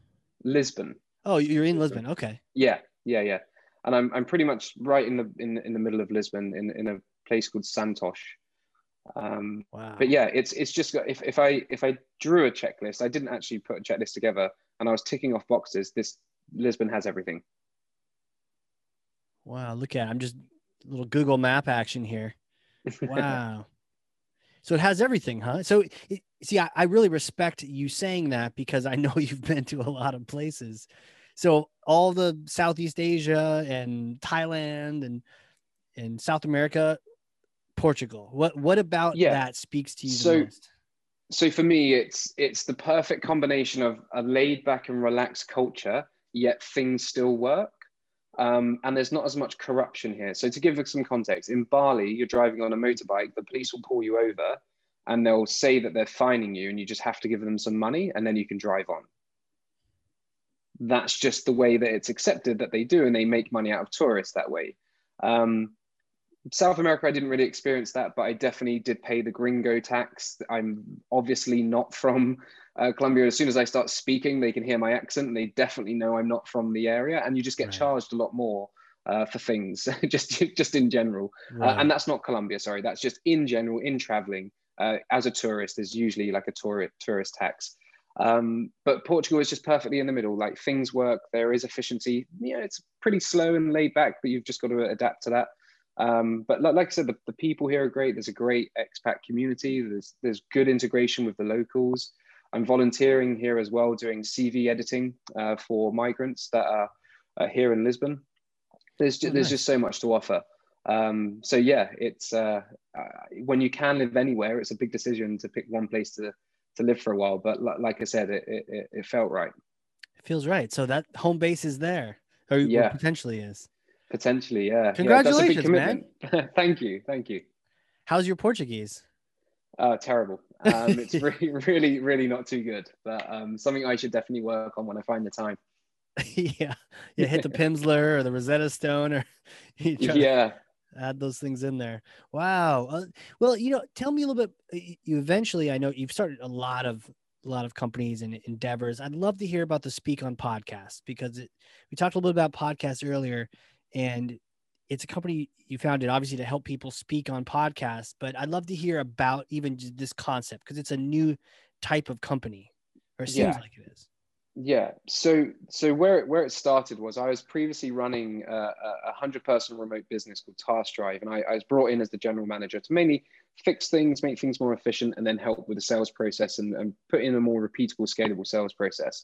Lisbon. Oh, you're in Lisbon. Okay. Yeah, yeah, yeah. And I'm I'm pretty much right in the in in the middle of Lisbon in in a place called Santos. Um, Wow. but yeah, it's it's just if if I if I drew a checklist, I didn't actually put a checklist together, and I was ticking off boxes. This Lisbon has everything. Wow. Look at it. I'm just a little Google map action here. <laughs> Wow. so it has everything, huh? So it, see, I, I really respect you saying that because I know <laughs> you've been to a lot of places. So all the Southeast Asia and Thailand and and South America, Portugal. What what about Yeah. that speaks to you So- most? so for me, it's it's the perfect combination of a laid back and relaxed culture, yet things still work. Um, and there's not as much corruption here. So to give some context, in Bali, you're driving on a motorbike, the police will pull you over and they'll say that they're fining you and you just have to give them some money and then you can drive on. That's just the way that it's accepted that they do, and they make money out of tourists that way. Um, South America, I didn't really experience that, but I definitely did pay the gringo tax. I'm obviously not from uh, Colombia. As soon as I start speaking, they can hear my accent and they definitely know I'm not from the area. And you just get Right. charged a lot more uh, for things, <laughs> just just in general. Uh, and that's not Colombia, sorry. That's just in general in traveling. Uh, as a tourist, there's usually like a tourist tourist tax. Um, but Portugal is just perfectly in the middle. Like things work, there is efficiency. Yeah, it's pretty slow and laid back, but you've just got to adapt to that. Um, but like, like I said, the, the people here are great. There's a great expat community. There's there's good integration with the locals. I'm volunteering here as well, doing CV editing uh, for migrants that are uh, here in Lisbon. There's ju- Oh, there's just so much to offer. Um, so yeah, it's uh, uh, when you can live anywhere, it's a big decision to pick one place to to live for a while. But li- like I said, it, it it- felt right. It feels right. So that home base is there, or, Yeah. potentially is. Potentially, yeah. Yeah, Congratulations, big commitment. <laughs> thank you, thank you. How's your Portuguese? Uh, terrible. Um, it's <laughs> really, really, really not too good. But um, something I should definitely work on when I find the time. <laughs> yeah, you Hit the Pimsleur or the Rosetta Stone, or you try to Yeah. Add those things in there. Wow. Uh, well, you know, tell me a little bit. You eventually, I know you've started a lot of a lot of companies and endeavors. I'd love to hear about the Speak on podcast because it, we talked a little bit about podcasts earlier, and it's a company you founded obviously to help people speak on podcasts, but I'd love to hear about even this concept because it's a new type of company, or it seems yeah. like it is. Yeah. So so where it, where it started was I was previously running a, a hundred person remote business called Task Drive, and I, I, was brought in as the general manager to mainly fix things, make things more efficient, and then help with the sales process and, and put in a more repeatable, scalable sales process.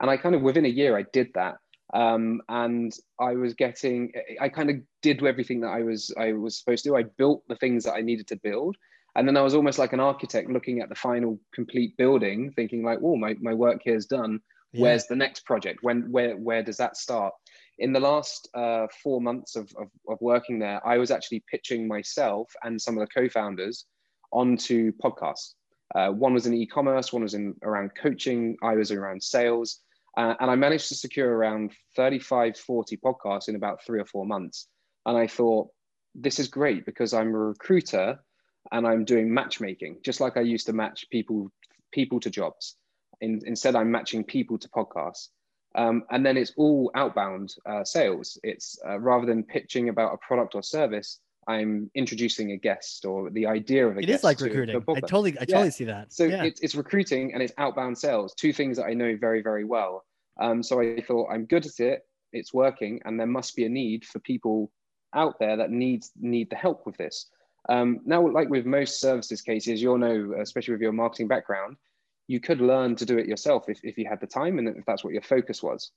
And I kind of within a year I did that, um, and I was getting I kind of did everything that I was I was supposed to do. I built the things that I needed to build. And then I was almost like an architect looking at the final complete building, thinking like, oh, my, my work here is done yeah. where's the next project? When where where does that start? In the last uh, four months of, of, of, working there i was actually pitching myself and some of the co-founders onto podcasts. Uh, one was in e-commerce one was in around coaching i was around sales uh, and i managed to secure around 35 40 podcasts in about three or four months. And i thought this is great because i'm a recruiter and i'm doing matchmaking just like i used to match people people to jobs in, instead, I'm matching people to podcasts. Um, and then it's all outbound uh, sales. It's uh, rather than pitching about a product or service, I'm introducing a guest or the idea of a it guest. It is like recruiting. I totally, I totally yeah. see that. So yeah. it's, it's recruiting and it's outbound sales, two things that I know very, very well. Um, so I thought I'm good at it. It's working, and there must be a need for people out there that need need the help with this. Um, now, like with most services cases, you'll know, especially with your marketing background, you could learn to do it yourself if, if you had the time and if that's what your focus was.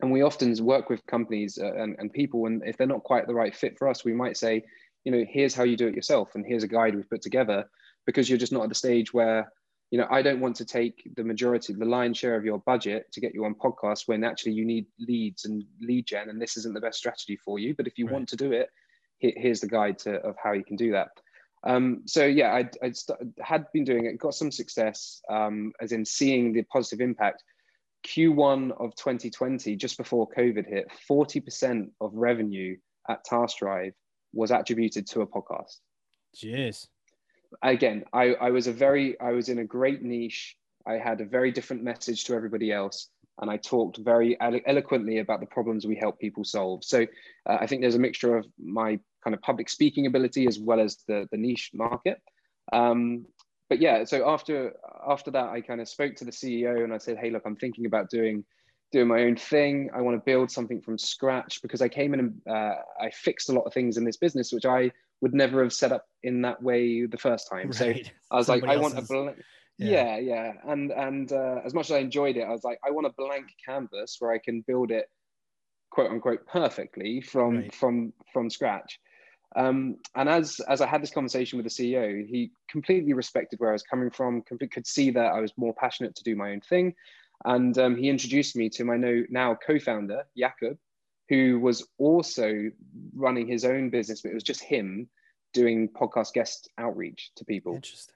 And we often work with companies uh, and, and people, and if they're not quite the right fit for us, we might say, you know, here's how you do it yourself, and here's a guide we've put together, because you're just not at the stage where, you know, I don't want to take the majority, the lion's share of your budget to get you on podcasts when actually you need leads and lead gen, and this isn't the best strategy for you. But if you right. want to do it, here's the guide to of how you can do that. Um, so yeah, I, I had been doing it, got some success, um, as in seeing the positive impact. Q1 of 2020, just before COVID hit, 40% of revenue at Task Drive was attributed to a podcast. Cheers. Again, I, I was a very, I was in a great niche. I had a very different message to everybody else and I talked very eloquently about the problems we help people solve. So uh, I think there's a mixture of my kind of public speaking ability as well as the, the niche market. Um, but yeah, so after after that, I kind of spoke to the CEO and I said, "Hey, look, I'm thinking about doing doing my own thing. I want to build something from scratch because I came in and uh, I fixed a lot of things in this business which I would never have set up in that way the first time. Right. So I was Somebody like, I want a blank. Yeah. yeah, yeah, and and uh, as much as I enjoyed it, I was like, I want a blank canvas where I can build it, quote unquote, perfectly from right. from from scratch. Um, and as as I had this conversation with the CEO, he completely respected where I was coming from. Could see that I was more passionate to do my own thing, and um, he introduced me to my now co-founder Jakub, who was also running his own business, but it was just him doing podcast guest outreach to people. Interesting.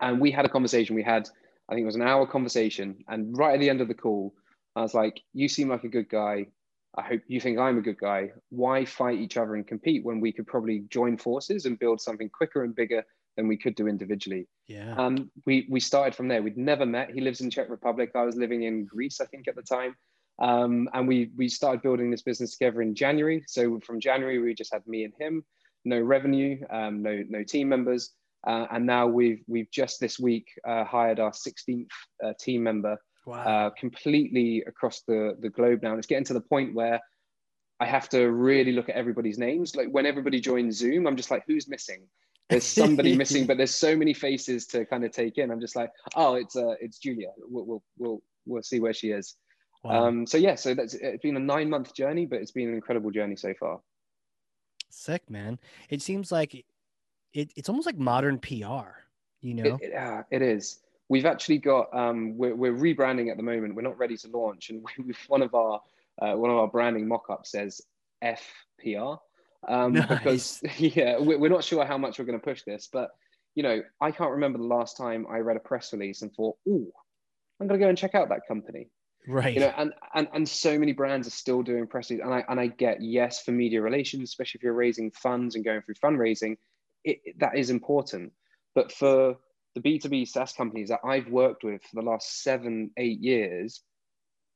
And we had a conversation. We had, I think it was an hour conversation, and right at the end of the call, I was like, "You seem like a good guy. I hope you think I'm a good guy. Why fight each other and compete when we could probably join forces and build something quicker and bigger than we could do individually? Yeah. Um, we we started from there. We'd never met. He lives in Czech Republic. I was living in Greece, I think, at the time. Um, and we we started building this business together in January. So from January, we just had me and him, no revenue, um, no no team members, uh, and now we've we've just this week uh, hired our 16th uh, team member wow. Uh, completely across the, the globe now. And it's getting to the point where I have to really look at everybody's names. Like when everybody joins Zoom, I'm just like, who's missing? There's somebody <laughs> missing, but there's so many faces to kind of take in. I'm just like, oh, it's uh, it's Julia. We'll we'll we'll, we'll see where she is. Wow. Um, so yeah, so that's it's been a nine month journey, but it's been an incredible journey so far. Sick, man. It seems like it, it's almost like modern PR. You know, it, it, uh, it is we've actually got um, we're, we're rebranding at the moment. We're not ready to launch, and <laughs> we, one of our uh, one of our branding mock-ups says FPR um, nice. because <laughs> yeah, we're not sure how much we're going to push this, but you know, I can't remember the last time I read a press release and thought, "Oh, I'm going to go and check out that company." Right. You know, and and and so many brands are still doing press releases, and I and I get yes for media relations, especially if you're raising funds and going through fundraising, it, that is important. But for the B2B SaaS companies that I've worked with for the last seven, eight years,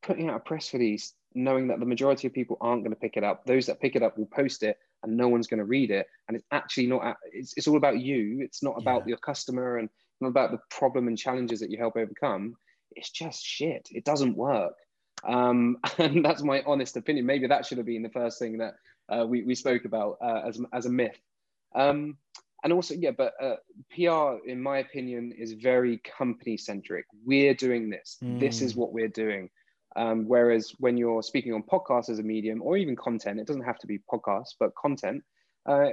putting out a press release knowing that the majority of people aren't going to pick it up. Those that pick it up will post it and no one's going to read it. And it's actually not, it's, it's all about you. It's not about yeah. your customer and not about the problem and challenges that you help overcome. It's just shit. It doesn't work. Um, <laughs> and that's my honest opinion. Maybe that should have been the first thing that uh, we, we spoke about uh, as, as a myth. Um, and also, yeah, but uh, PR, in my opinion, is very company centric. We're doing this. Mm. This is hmm. what we're doing. Um, whereas when you're speaking on podcasts as a medium or even content, it doesn't have to be podcasts, but content, uh,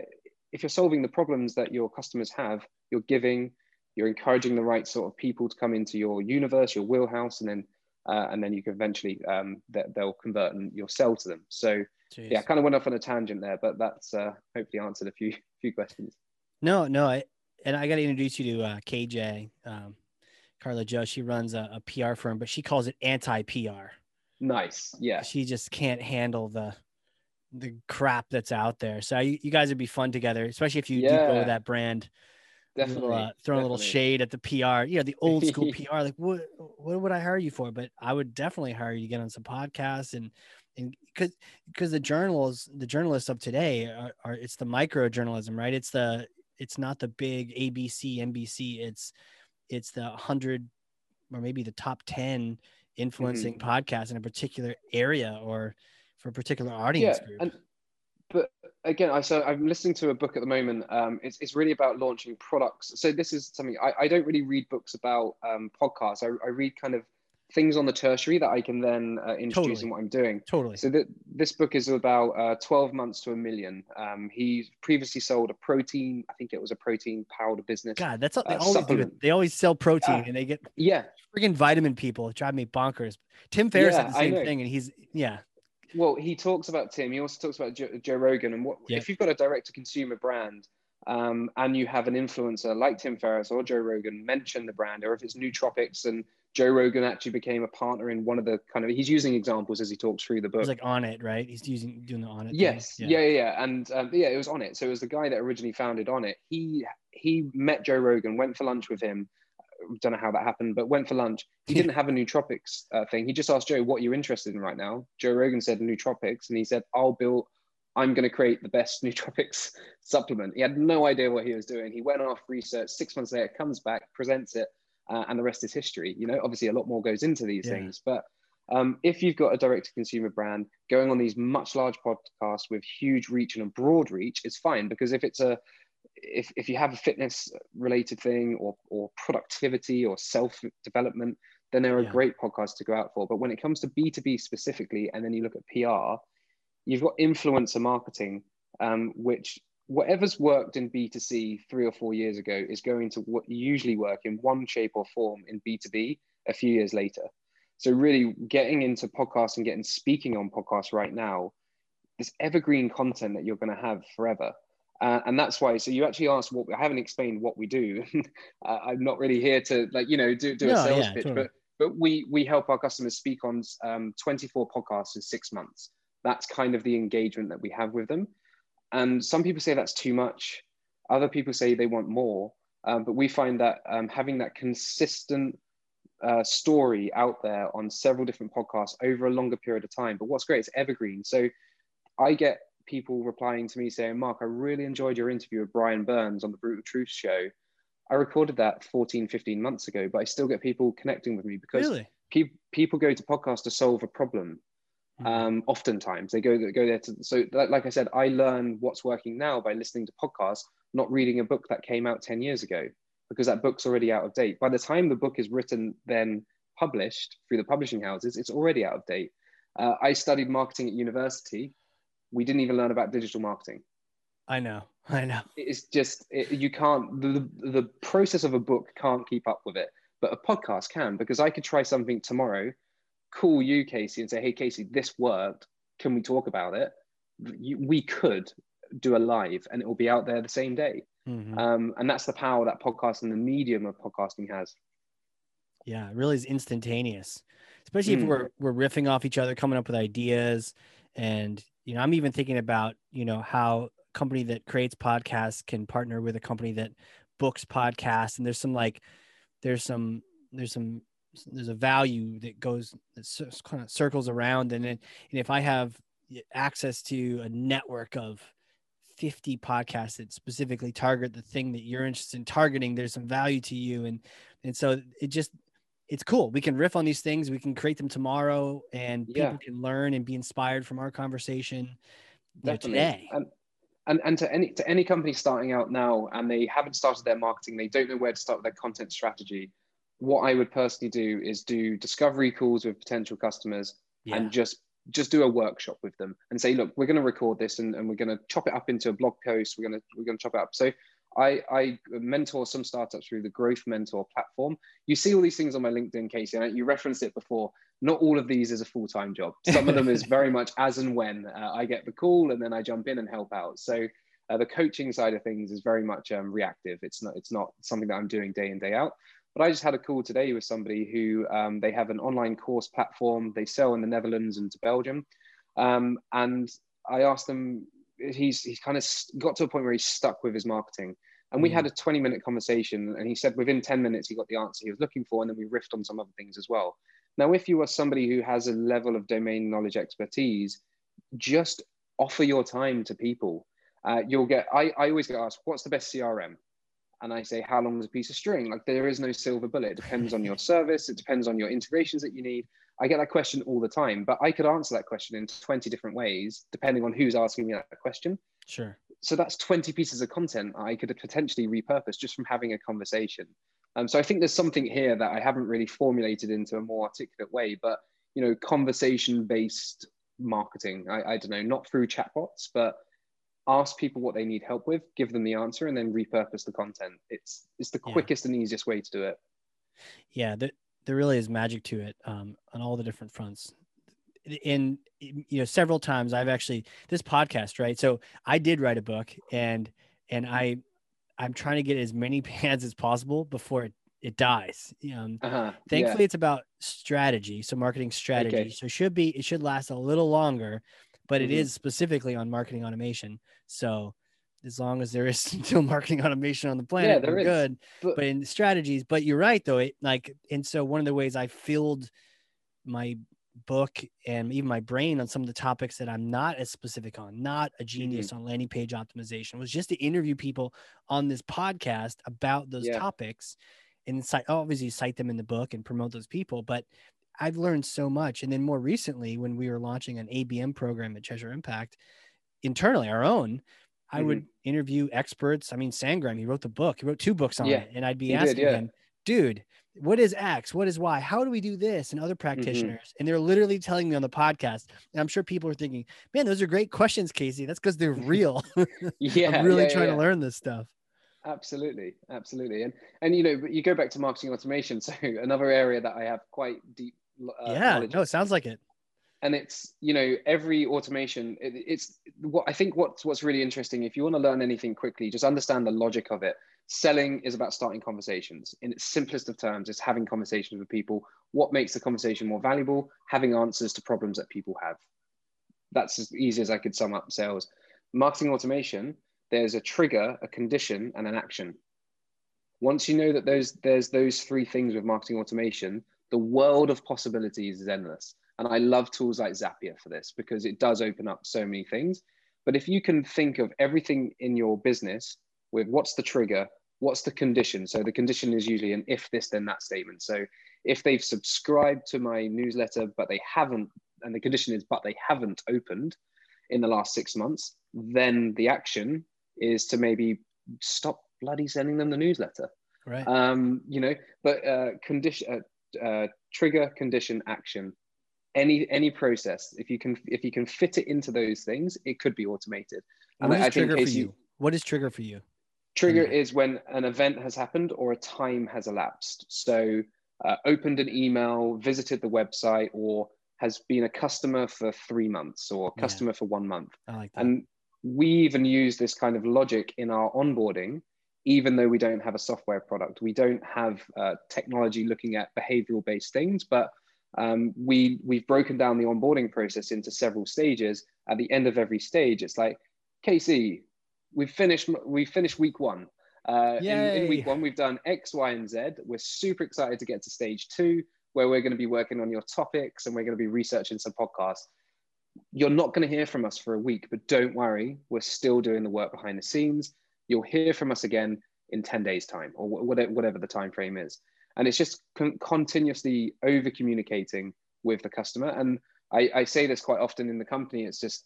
if you're solving the problems that your customers have, you're giving, you're encouraging the right sort of people to come into your universe, your wheelhouse, and then uh, and then you can eventually um, that they'll convert and you'll sell to them. So Jeez. yeah, I kind of went off on a tangent there, but that's uh, hopefully answered a few <laughs> few questions. No, no, I, and I got to introduce you to uh, KJ. Um, Carla Joe. She runs a, a PR firm, but she calls it anti PR. Nice. Yeah. She just can't handle the the crap that's out there. So you, you guys would be fun together, especially if you yeah. do go with that brand. Definitely. Little, uh, throw a little shade at the PR. You know, the old school <laughs> PR. Like, what what would I hire you for? But I would definitely hire you to get on some podcasts and and because because the journals the journalists of today are, are it's the micro journalism, right? It's the it's not the big ABC, NBC. It's it's the 100 or maybe the top 10 influencing mm-hmm. podcasts in a particular area or for a particular audience yeah, group. And, but again, I so I'm listening to a book at the moment. Um, it's, it's really about launching products. So this is something I, I don't really read books about um, podcasts. I, I read kind of things on the tertiary that I can then uh, introduce totally. in what I'm doing. Totally. So th- this book is about uh, 12 months to a million. Um, he previously sold a protein, I think it was a protein powder business. God, that's what they uh, always supplement. do. They always sell protein and they get yeah freaking vitamin people. It drive me bonkers. Tim Ferriss yeah, had the same thing, and he's yeah. Well, he talks about Tim. He also talks about Joe, Joe Rogan, and what yep. if you've got a direct to consumer brand. Um, and you have an influencer like Tim Ferriss or Joe Rogan mention the brand, or if it's nootropics and Joe Rogan actually became a partner in one of the kind of he's using examples as he talks through the book. He's like Onnit, right? He's using doing the Onnit. Yes, yeah. yeah, yeah, yeah. And um, yeah, it was Onnit. So it was the guy that originally founded Onnit. He he met Joe Rogan, went for lunch with him. Don't know how that happened, but went for lunch. He didn't <laughs> have a nootropics uh, thing. He just asked Joe, "What you're interested in right now?" Joe Rogan said nootropics, and he said, "I'll build." I'm going to create the best <laughs> nootropics supplement. He had no idea what he was doing. He went off, research. Six months later, comes back, presents it uh, and the rest is history. You know, obviously a lot more goes into these yeah. things, but um, if you've got a direct to consumer brand going on these much large podcasts with huge reach and a broad reach, it's fine because if it's a if, if you have a fitness related thing or, or productivity or self development, then they're yeah. a great podcast to go out for. But when it comes to B2B specifically, and then you look at PR, you've got influencer marketing, um, which whatever's worked in B2C three or four years ago is going to what usually work in one shape or form in B2B a few years later. So really getting into podcasts and getting speaking on podcasts right now, this evergreen content that you're going to have forever. Uh, and that's why. So you actually asked what I haven't explained what we do. <laughs> uh, I'm not really here to like you know do, do no, a sales yeah, pitch, totally. but but we we help our customers speak on um, 24 podcasts in six months. That's kind of the engagement that we have with them. And some people say that's too much. Other people say they want more. Um, but we find that um, having that consistent uh, story out there on several different podcasts over a longer period of time. But what's great, it's evergreen. So I get people replying to me saying, Mark, I really enjoyed your interview with Brian Burns on the Brutal Truth show. I recorded that 14, 15 months ago, but I still get people connecting with me because really? pe- people go to podcasts to solve a problem. Mm-hmm. Um, oftentimes they go go there to so like I said, I learn what's working now by listening to podcasts, not reading a book that came out 10 years ago, because that book's already out of date. By the time the book is written, then published through the publishing houses, it's already out of date. Uh, I studied marketing at university. We didn't even learn about digital marketing. I know. <laughs> I know. It's just it, you can't the the process of a book can't keep up with it, but a podcast can because I could try something tomorrow call you, Casey, and say, hey, Casey, this worked. Can we talk about it? You, we could do a live and it will be out there the same day. Mm-hmm. Um, and that's the power that podcasting, the medium of podcasting has. Yeah, it really is instantaneous, especially mm. if we're, we're riffing off each other, coming up with ideas. And, you know, I'm even thinking about, you know, how a company that creates podcasts can partner with a company that books podcasts. And there's some like, there's some, there's some there's a value that goes that kind of circles around and, then and if i have access to a network of 50 podcasts that specifically target the thing that you're interested in targeting there's some value to you. And and so it just it's cool. We can riff on these things. We can create them tomorrow and people yeah. can learn and be inspired from our conversation know, today. And, and and to any to any company starting out now and they haven't started their marketing they don't know where to start with their content strategy what i would personally do is do discovery calls with potential customers yeah. and just just do a workshop with them and say, look, we're going to record this and, and we're going to chop it up into a blog post. We're going to we're going to chop it up. So I, I mentor some startups through the Growth Mentor platform. You see all these things on my LinkedIn, Casey, and you referenced it before. Not all of these is a full time job. Some of them is very much as and when uh, I get the call, and then I jump in and help out. So uh, the coaching side of things is very much um, reactive. It's not it's not something that I'm doing day in day out. But I just had a call today with somebody who um, they have an online course platform. They sell in the Netherlands and to Belgium. Um, and I asked them, he's, he's kind of got to a point where he's stuck with his marketing. And we mm. had a 20 minute conversation, and he said within 10 minutes he got the answer he was looking for. And then we riffed on some other things as well. Now, if you are somebody who has a level of domain knowledge expertise, just offer your time to people. Uh, you'll get, I, I always get asked, what's the best CRM? And I say, how long is a piece of string? Like there is no silver bullet. It depends on your <laughs> service. It depends on your integrations that you need. I get that question all the time, but I could answer that question in 20 different ways, depending on who's asking me that question. Sure. So that's 20 pieces of content I could potentially repurpose just from having a conversation. Um, so I think there's something here that I haven't really formulated into a more articulate way, but you know, conversation-based marketing. I, I don't know, not through chatbots, but ask people what they need help with, give them the answer, and then repurpose the content. It's it's the quickest yeah. and easiest way to do it. Yeah, there, there really is magic to it um, on all the different fronts. In you know, several times I've actually this podcast, right? So I did write a book, and and I I'm trying to get as many <laughs> hands as possible before it it dies. Um, uh-huh. Thankfully, yeah. it's about strategy, so marketing strategy. Okay. So it should be it should last a little longer but mm-hmm. it is specifically on marketing automation. So as long as there is <laughs> still marketing automation on the planet, yeah, we're good. But, but in strategies, but you're right though. It like, and so one of the ways I filled my book and even my brain on some of the topics that I'm not as specific on, not a genius mm-hmm. on landing page optimization, was just to interview people on this podcast about those yeah. topics and cite, obviously cite them in the book and promote those people. But I've learned so much. And then more recently, when we were launching an ABM program at Cheshire Impact, internally our own, I mm-hmm. would interview experts. I mean, Sangram, he wrote the book, he wrote two books on yeah, it. And I'd be asking did, yeah. him, dude, what is X? What is Y? How do we do this? And other mm-hmm. practitioners. Mm-hmm. And they're literally telling me on the podcast. And I'm sure people are thinking, man, those are great questions, Casey. That's because they're <laughs> real. <laughs> yeah. I'm really yeah, trying to learn this stuff. Absolutely, absolutely, and and you know, you go back to marketing automation. <laughs> So another area that I have quite deep uh, yeah no it sounds like it. And it's you know every automation it, it's what i think what's what's really interesting if you want to learn anything quickly just understand the logic of it. Selling is about starting conversations. In its simplest of terms it's having conversations with people. What makes the conversation more valuable? Having answers to problems that people have. That's as easy as i could sum up sales. Marketing automation there's a trigger a condition and an action. Once you know that those there's those three things with marketing automation the world of possibilities is endless. And I love tools like Zapier for this because it does open up so many things. But if you can think of everything in your business with what's the trigger, what's the condition? So the condition is usually an if this, then that statement. So if they've subscribed to my newsletter, but they haven't, and the condition is, but they haven't opened in the last six months, then the action is to maybe stop bloody sending them the newsletter. Right. Um, you know, but uh, condition, uh, uh, trigger condition action. Any any process if you can if you can fit it into those things it could be automated. And what is I, I trigger for you? What is trigger for you? Trigger is when an event has happened or a time has elapsed. So uh, opened an email visited the website or has been a customer for three months or customer yeah. for one month. I like that. and we even use this kind of logic in our onboarding even though we don't have a software product. We don't have uh, technology looking at behavioral based things, but um, we, we've broken down the onboarding process into several stages. At the end of every stage, it's like, Casey, we've finished, we've finished week one. Uh, in, in, week one, we've done X, Y, and Z. We're super excited to get to stage two. where we're going to be working on your topics and we're going to be researching some podcasts. You're not going to hear from us for a week, but don't worry, we're still doing the work behind the scenes. You'll hear from us again in 10 days time or whatever the time frame is. And it's just con- continuously over communicating with the customer. And I, I say this quite often in the company, it's just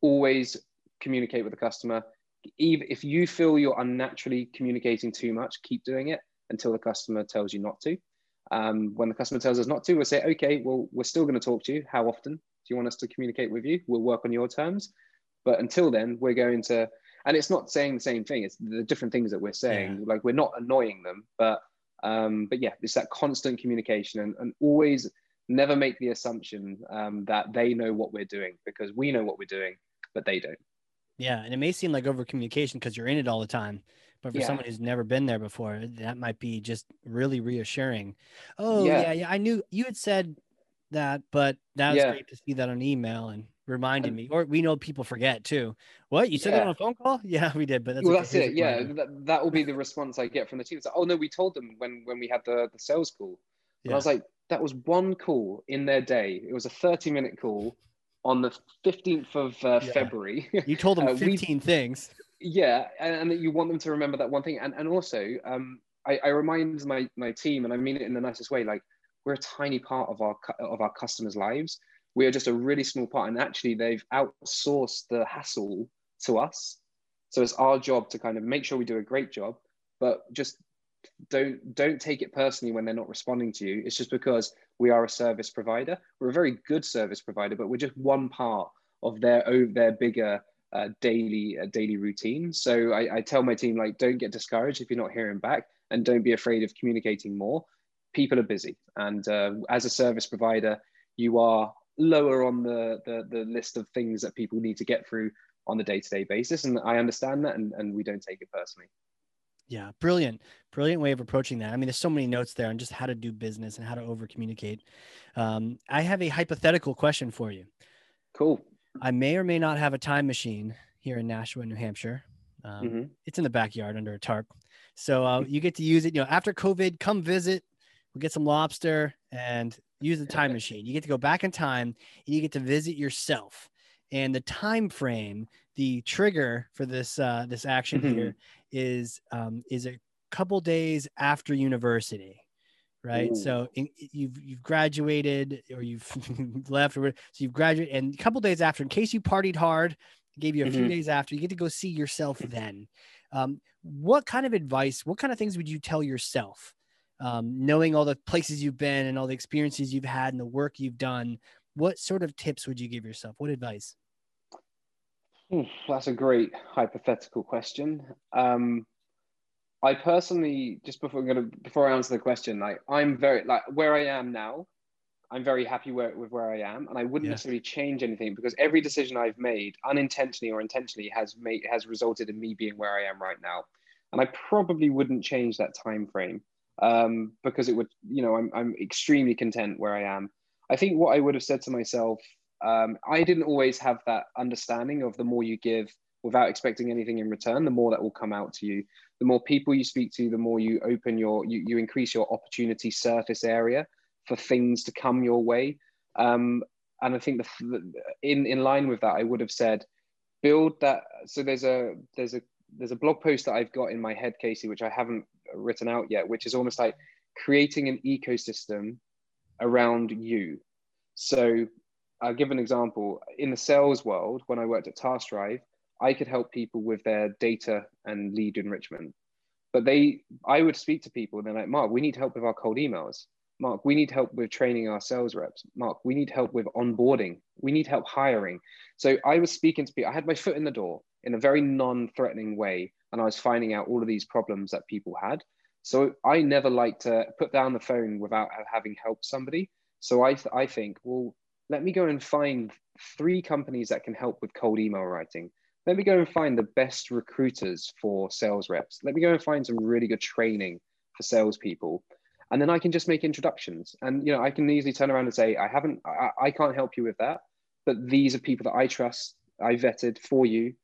always communicate with the customer. Even if you feel you're unnaturally communicating too much, keep doing it until the customer tells you not to. Um, when the customer tells us not to, we'll say, okay, well, we're still going to talk to you. How often do you want us to communicate with you? We'll work on your terms. But until then, we're going to, and it's not saying the same thing. It's the different things that we're saying. Yeah. Like we're not annoying them, but um, but yeah, it's that constant communication and, and always never make the assumption um, that they know what we're doing because we know what we're doing, but they don't. Yeah, and it may seem like over communication because you're in it all the time. But for yeah. someone who's never been there before, that might be just really reassuring. Oh yeah, yeah, yeah. I knew you had said that, but that was yeah. great to see that on email and reminded me. Or we know people forget too. What you said yeah. that on a phone call? <laughs> Yeah, we did. But that's, well, that's it. Yeah, that, that will be the response I get from the team. It's like, oh no, we told them when when we had the the sales call. And I was like, that was one call in their day. It was a 30 minute call on the 15th of uh, February. <laughs> You told them uh, 15 things yeah and, and, you want them to remember that one thing and, and also um, I, I remind my, my team and i mean it in the nicest way like we're a tiny part of our of our customers lives we are just a really small part and actually they've outsourced the hassle to us so it's our job to kind of make sure we do a great job but just don't don't take it personally when they're not responding to you it's just because we are a service provider we're a very good service provider but we're just one part of their their bigger uh, daily uh, daily routine. So I, I, tell my team like, don't get discouraged if you're not hearing back, and don't be afraid of communicating more. People are busy, and uh, as a service provider, you are lower on the, the the list of things that people need to get through on the day to day basis, and I understand that, and, and we don't take it personally. Yeah, brilliant, brilliant way of approaching that. I mean, there's so many notes there on just how to do business and how to over communicate. Um, I have a hypothetical question for you. Cool. I may or may not have a time machine here in Nashua, New Hampshire. Um, mm-hmm. It's in the backyard under a tarp. So uh, you get to use it. You know, after COVID, come visit. We'll get some lobster and use the time machine. You get to go back in time and you get to visit yourself. And the time frame, the trigger for this uh, this action mm-hmm. here is um, is a couple days after university right? Ooh. So in, you've you've graduated or you've <laughs> left, or so you've graduated, and a couple days after, in case you partied hard, gave you a mm-hmm. few days after, you get to go see yourself then. Um, what kind of advice? What kind of things would you tell yourself? Um, knowing all the places you've been and all the experiences you've had and the work you've done, what sort of tips would you give yourself? What advice? that's a great hypothetical question. Um, I personally, just before I'm gonna before I answer the question, like I'm very like where I am now, I'm very happy where, with where I am, and I wouldn't yeah. necessarily change anything because every decision I've made, unintentionally or intentionally, has made has resulted in me being where I am right now, and I probably wouldn't change that time frame um, because it would, you know, I'm I'm extremely content where I am. I think what I would have said to myself, um, I didn't always have that understanding of the more you give without expecting anything in return, the more that will come out to you the more people you speak to, the more you open your, you, you increase your opportunity surface area for things to come your way. Um, and I think the, in, in line with that, I would have said, build that. So there's a, there's a, there's a blog post that I've got in my head, Casey, which I haven't written out yet, which is almost like creating an ecosystem around you. So I'll give an example. In the sales world, when I worked at TaskDrive, I could help people with their data and lead enrichment. But they, I would speak to people and they're like, Mark, we need help with our cold emails. Mark, we need help with training our sales reps. Mark, we need help with onboarding. We need help hiring. So I was speaking to people, I had my foot in the door in a very non threatening way. And I was finding out all of these problems that people had. So I never like to put down the phone without having helped somebody. So I, I think, well, let me go and find three companies that can help with cold email writing let me go and find the best recruiters for sales reps. Let me go and find some really good training for salespeople. And then I can just make introductions. And you know, I can easily turn around and say, I haven't, I, I can't help you with that, but these are people that I trust, I vetted for you.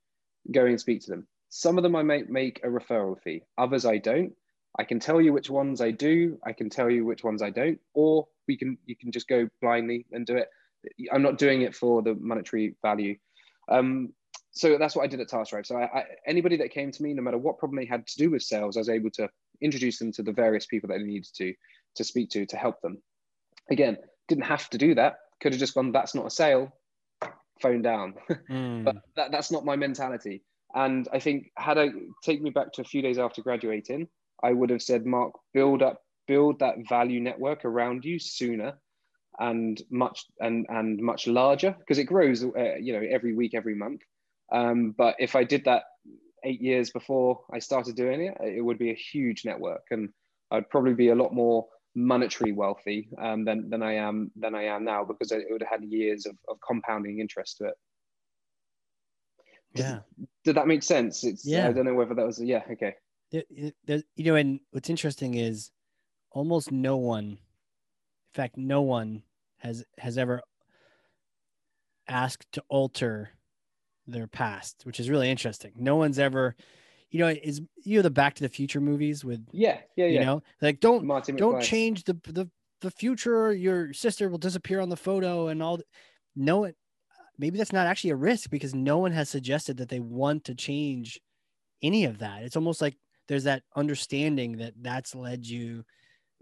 Go and speak to them. Some of them I might make a referral fee, others I don't. I can tell you which ones I do. I can tell you which ones I don't, or we can you can just go blindly and do it. I'm not doing it for the monetary value. Um, so that's what I did at TaskDrive. So I, I, anybody that came to me, no matter what problem they had to do with sales, I was able to introduce them to the various people that they needed to to speak to to help them. Again, didn't have to do that. Could have just gone, that's not a sale, phone down. <laughs> Mm. but that, that's not my mentality. And I think had I take me back to a few days after graduating, I would have said, Mark, build up, build that value network around you sooner and much and and much larger because it grows uh, you know every week every month um, but if i did that eight years before i started doing it it would be a huge network and i'd probably be a lot more monetary wealthy um, than, than i am than i am now because it would have had years of, of compounding interest to it. Yeah. did that make sense? It's yeah. i don't know whether that was yeah okay. There, there, you know and what's interesting is almost no one in fact no one has has ever asked to alter their past, which is really interesting. No one's ever, you know, is you know the Back to the Future movies with yeah, yeah, you know, like don't Martin don't McFly. change the the the future. Your sister will disappear on the photo and all. The, No, it maybe that's not actually a risk because no one has suggested that they want to change any of that. It's almost like there's that understanding that that's led you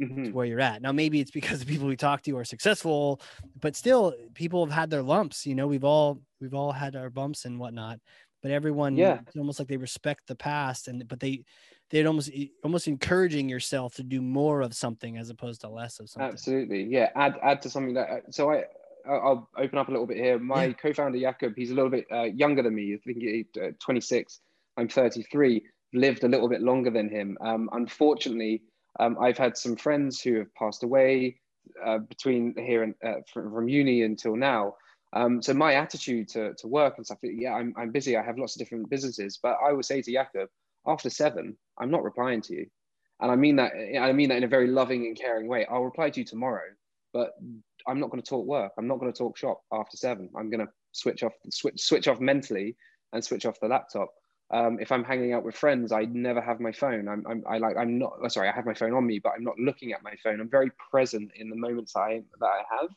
mm-hmm. where you're at. Now, maybe it's because the people we talk to are successful, but still, people have had their lumps. You know, we've all we've all had our bumps and whatnot. But everyone, yeah, it's almost like they respect the past, and but they they'd almost almost encouraging yourself to do more of something as opposed to less of something. Absolutely, yeah. Add add to something that so I I'll open up a little bit here. My yeah. co-founder Jakob, he's a little bit uh, younger than me. I think he's uh, 26. I'm 33. Lived a little bit longer than him. Um, unfortunately, um, I've had some friends who have passed away uh, between here and uh, from, from, uni until now. Um, so my attitude to, to work and stuff, yeah, I'm, I'm busy. I have lots of different businesses, but I would say to Jakob, after seven, I'm not replying to you. And I mean that, I mean that in a very loving and caring way. I'll reply to you tomorrow, but I'm not going to talk work. I'm not going to talk shop after seven. I'm going to switch off, switch, switch off mentally and switch off the laptop um, if I'm hanging out with friends, I never have my phone. I'm, I'm I like I'm not sorry. I have my phone on me, but I'm not looking at my phone. I'm very present in the moments I that I have,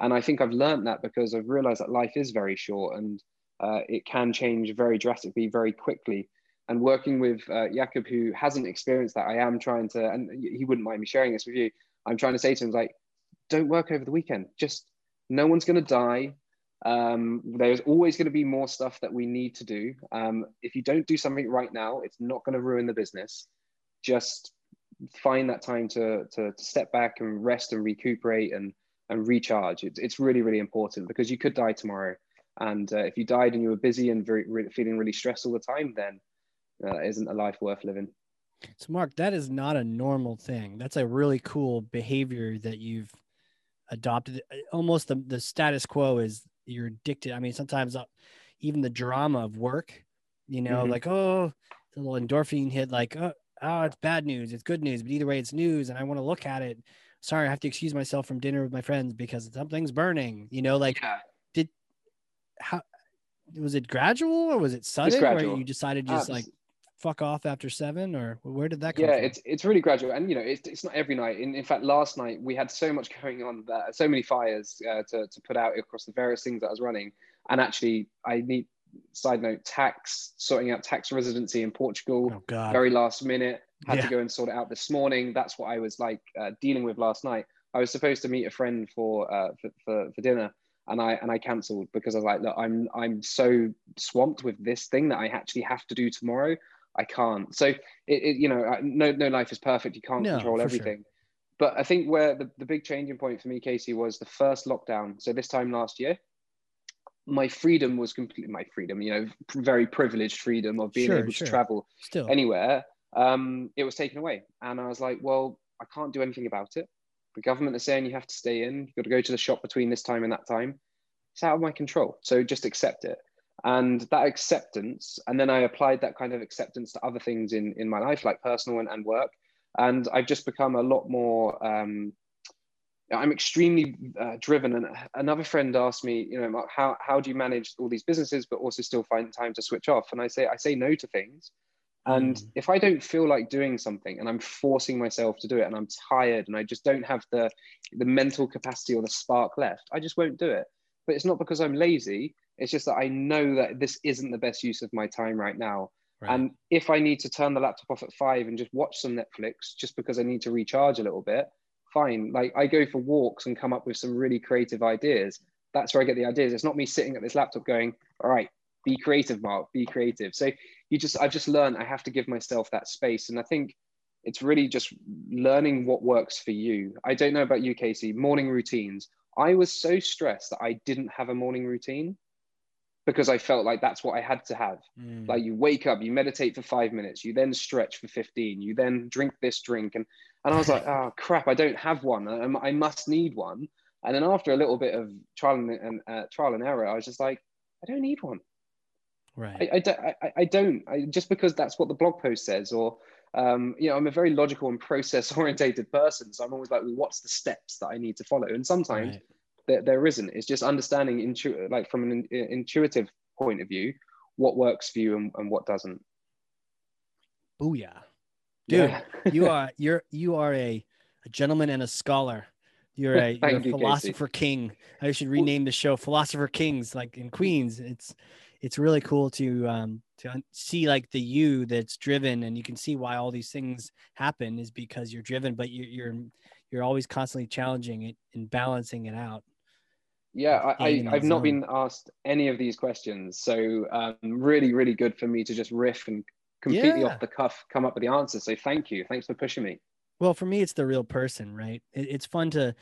and I think I've learned that because I've realized that life is very short and uh, it can change very drastically, very quickly. And working with uh, Jakob, who hasn't experienced that, I am trying to, and he wouldn't mind me sharing this with you. I'm trying to say to him like, don't work over the weekend. Just no one's going to die. Um, there's always going to be more stuff that we need to do. Um, if you don't do something right now, it's not going to ruin the business. Just find that time to, to, to step back and rest and recuperate and, and recharge. It's, it's really, really important because you could die tomorrow. And uh, if you died and you were busy and very, re- feeling really stressed all the time, then uh, isn't a life worth living. So, Mark, that is not a normal thing. That's a really cool behavior that you've adopted. Almost the, the status quo is you're addicted. I mean, sometimes uh, even the drama of work, you know, mm-hmm. like, oh, the little endorphin hit, like, oh, oh, it's bad news, it's good news, but either way, it's news, and I want to look at it. Sorry, I have to excuse myself from dinner with my friends because something's burning. You know, like, yeah. did how was it gradual or was it sudden? Or you decided just uh, like fuck off after seven or where did that come yeah from? it's it's really gradual and you know it's, it's not every night in, in fact last night we had so much going on that so many fires uh, to, to put out across the various things that i was running and actually i need side note tax sorting out tax residency in portugal oh, very last minute had yeah. to go and sort it out this morning that's what i was like uh, dealing with last night i was supposed to meet a friend for uh, for, for, for dinner and I and I cancelled because I was like, look, I'm I'm so swamped with this thing that I actually have to do tomorrow. I can't. So it, it, you know, no no life is perfect. You can't no, control everything. Sure. But I think where the, the big changing point for me, Casey, was the first lockdown. So this time last year, my freedom was completely my freedom. You know, very privileged freedom of being sure, able sure. to travel Still. anywhere. Um, it was taken away, and I was like, well, I can't do anything about it. The government is saying you have to stay in. You've got to go to the shop between this time and that time. It's out of my control. So just accept it and that acceptance and then i applied that kind of acceptance to other things in in my life like personal and, and work and i've just become a lot more um, i'm extremely uh, driven and another friend asked me you know how, how do you manage all these businesses but also still find time to switch off and i say i say no to things And Mm. if I don't feel like doing something and I'm forcing myself to do it and I'm tired and I just don't have the the mental capacity or the spark left, I just won't do it. But it's not because I'm lazy. It's just that I know that this isn't the best use of my time right now. Right. And if I need to turn the laptop off at five and just watch some Netflix just because I need to recharge a little bit, fine. Like I go for walks and come up with some really creative ideas. That's where I get the ideas. It's not me sitting at this laptop going, all right, be creative, Mark, be creative. So you just, I've just learned I have to give myself that space. And I think it's really just learning what works for you. I don't know about you, Casey, morning routines. I was so stressed that I didn't have a morning routine because I felt like that's what I had to have. Mm. Like you wake up, you meditate for five minutes, you then stretch for 15, you then drink this drink. And, and I was like, oh <laughs> crap, I don't have one. I, I must need one. And then after a little bit of trial and, and uh, trial and error, I was just like, I don't need one. Right. I, I, don't- I, I don't. I, just because that's what the blog post says, or um, you know, I'm a very logical and process orientated person. So I'm always like, well, what's the steps that I need to follow? And sometimes right. there, there isn't. It's just understanding, intu- like from an in- intuitive point of view, what works for you and, and what doesn't. Booyah. Dude, Yeah. you <laughs> are you're you are a, a gentleman and a scholar. You're a, you're a you, Casey. philosopher king. I should rename the show Philosopher Kings, like in Queens. It's it's really cool to um to see like the you that's driven, and you can see why all these things happen is because you're driven, but you, you're you're always constantly challenging it and balancing it out. Yeah, I, I, I've not been asked any of these questions. So um, really, really good for me to just riff and completely Yeah. off the cuff come up with the answers. So thank you. Thanks for pushing me. Well, for me, it's the real person, right? It, it's fun to,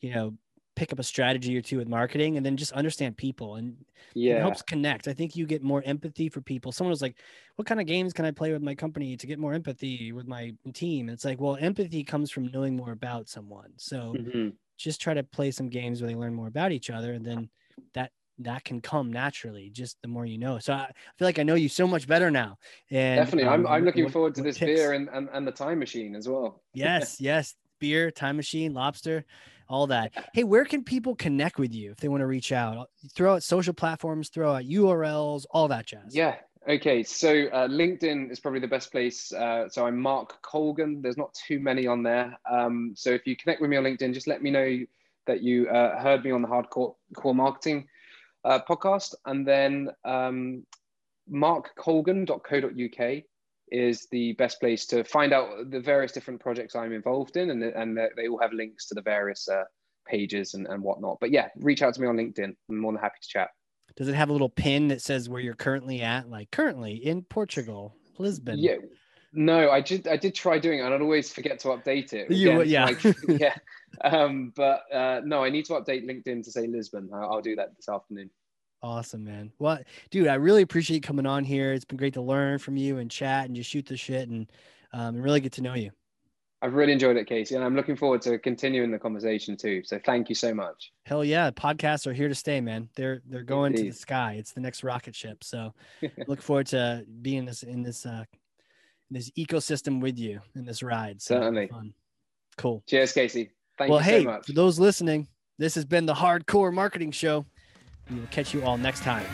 you know, pick up a strategy or two with marketing and then just understand people and yeah. it helps connect. I think you get more empathy for people. Someone was like, "What kind of games can I play with my company to get more empathy with my team?" And it's like, well, empathy comes from knowing more about someone. So Mhm. just try to play some games where they learn more about each other, and then that that can come naturally. Just the more you know. So I feel like I know you so much better now. And Definitely. I'm, um, I'm looking what- forward to this tips- beer and, and, and the time machine as well. Yes, <laughs> yes. Beer, time machine, lobster, all that. Hey, where can people connect with you if they want to reach out? Throw out social platforms, throw out URLs, all that jazz. Yeah. Okay. So uh, LinkedIn is probably the best place. Uh, so I'm Mark Colgan. There's not too many on there. Um, so if you connect with me on LinkedIn, just let me know that you uh, heard me on the Hardcore Core Marketing uh, podcast. And then um, markcolgan.co.uk is the best place to find out the various different projects I'm involved in. And, and they- all have links to the various uh, pages and, and whatnot. But yeah, reach out to me on LinkedIn. I'm more than happy to chat. Does it have a little pin that says where you're currently at? Like currently in Portugal, Lisbon. Yeah. No, I did. I did try doing it, and I'd always forget to update it. You- yeah. like, <laughs> yeah. Um, but uh, no, I need to update LinkedIn to say Lisbon. I'll, I'll do that this afternoon. Awesome, man. Well, dude, I really appreciate coming on here. It's been great to learn from you and chat and just shoot the shit and um, really get to know you. I've really enjoyed it, Casey, and I'm looking forward to continuing the conversation too. So thank you so much. Hell yeah, podcasts are here to stay, man. They're they're going to the sky. It's the next rocket ship. So <laughs> look forward to being this in this uh this ecosystem with you in this ride. So Certainly. fun. Cool. Cheers, Casey. Thank well, you hey, so much. for those listening, this has been the Hard Corps Marketing Show. We will catch you all next time.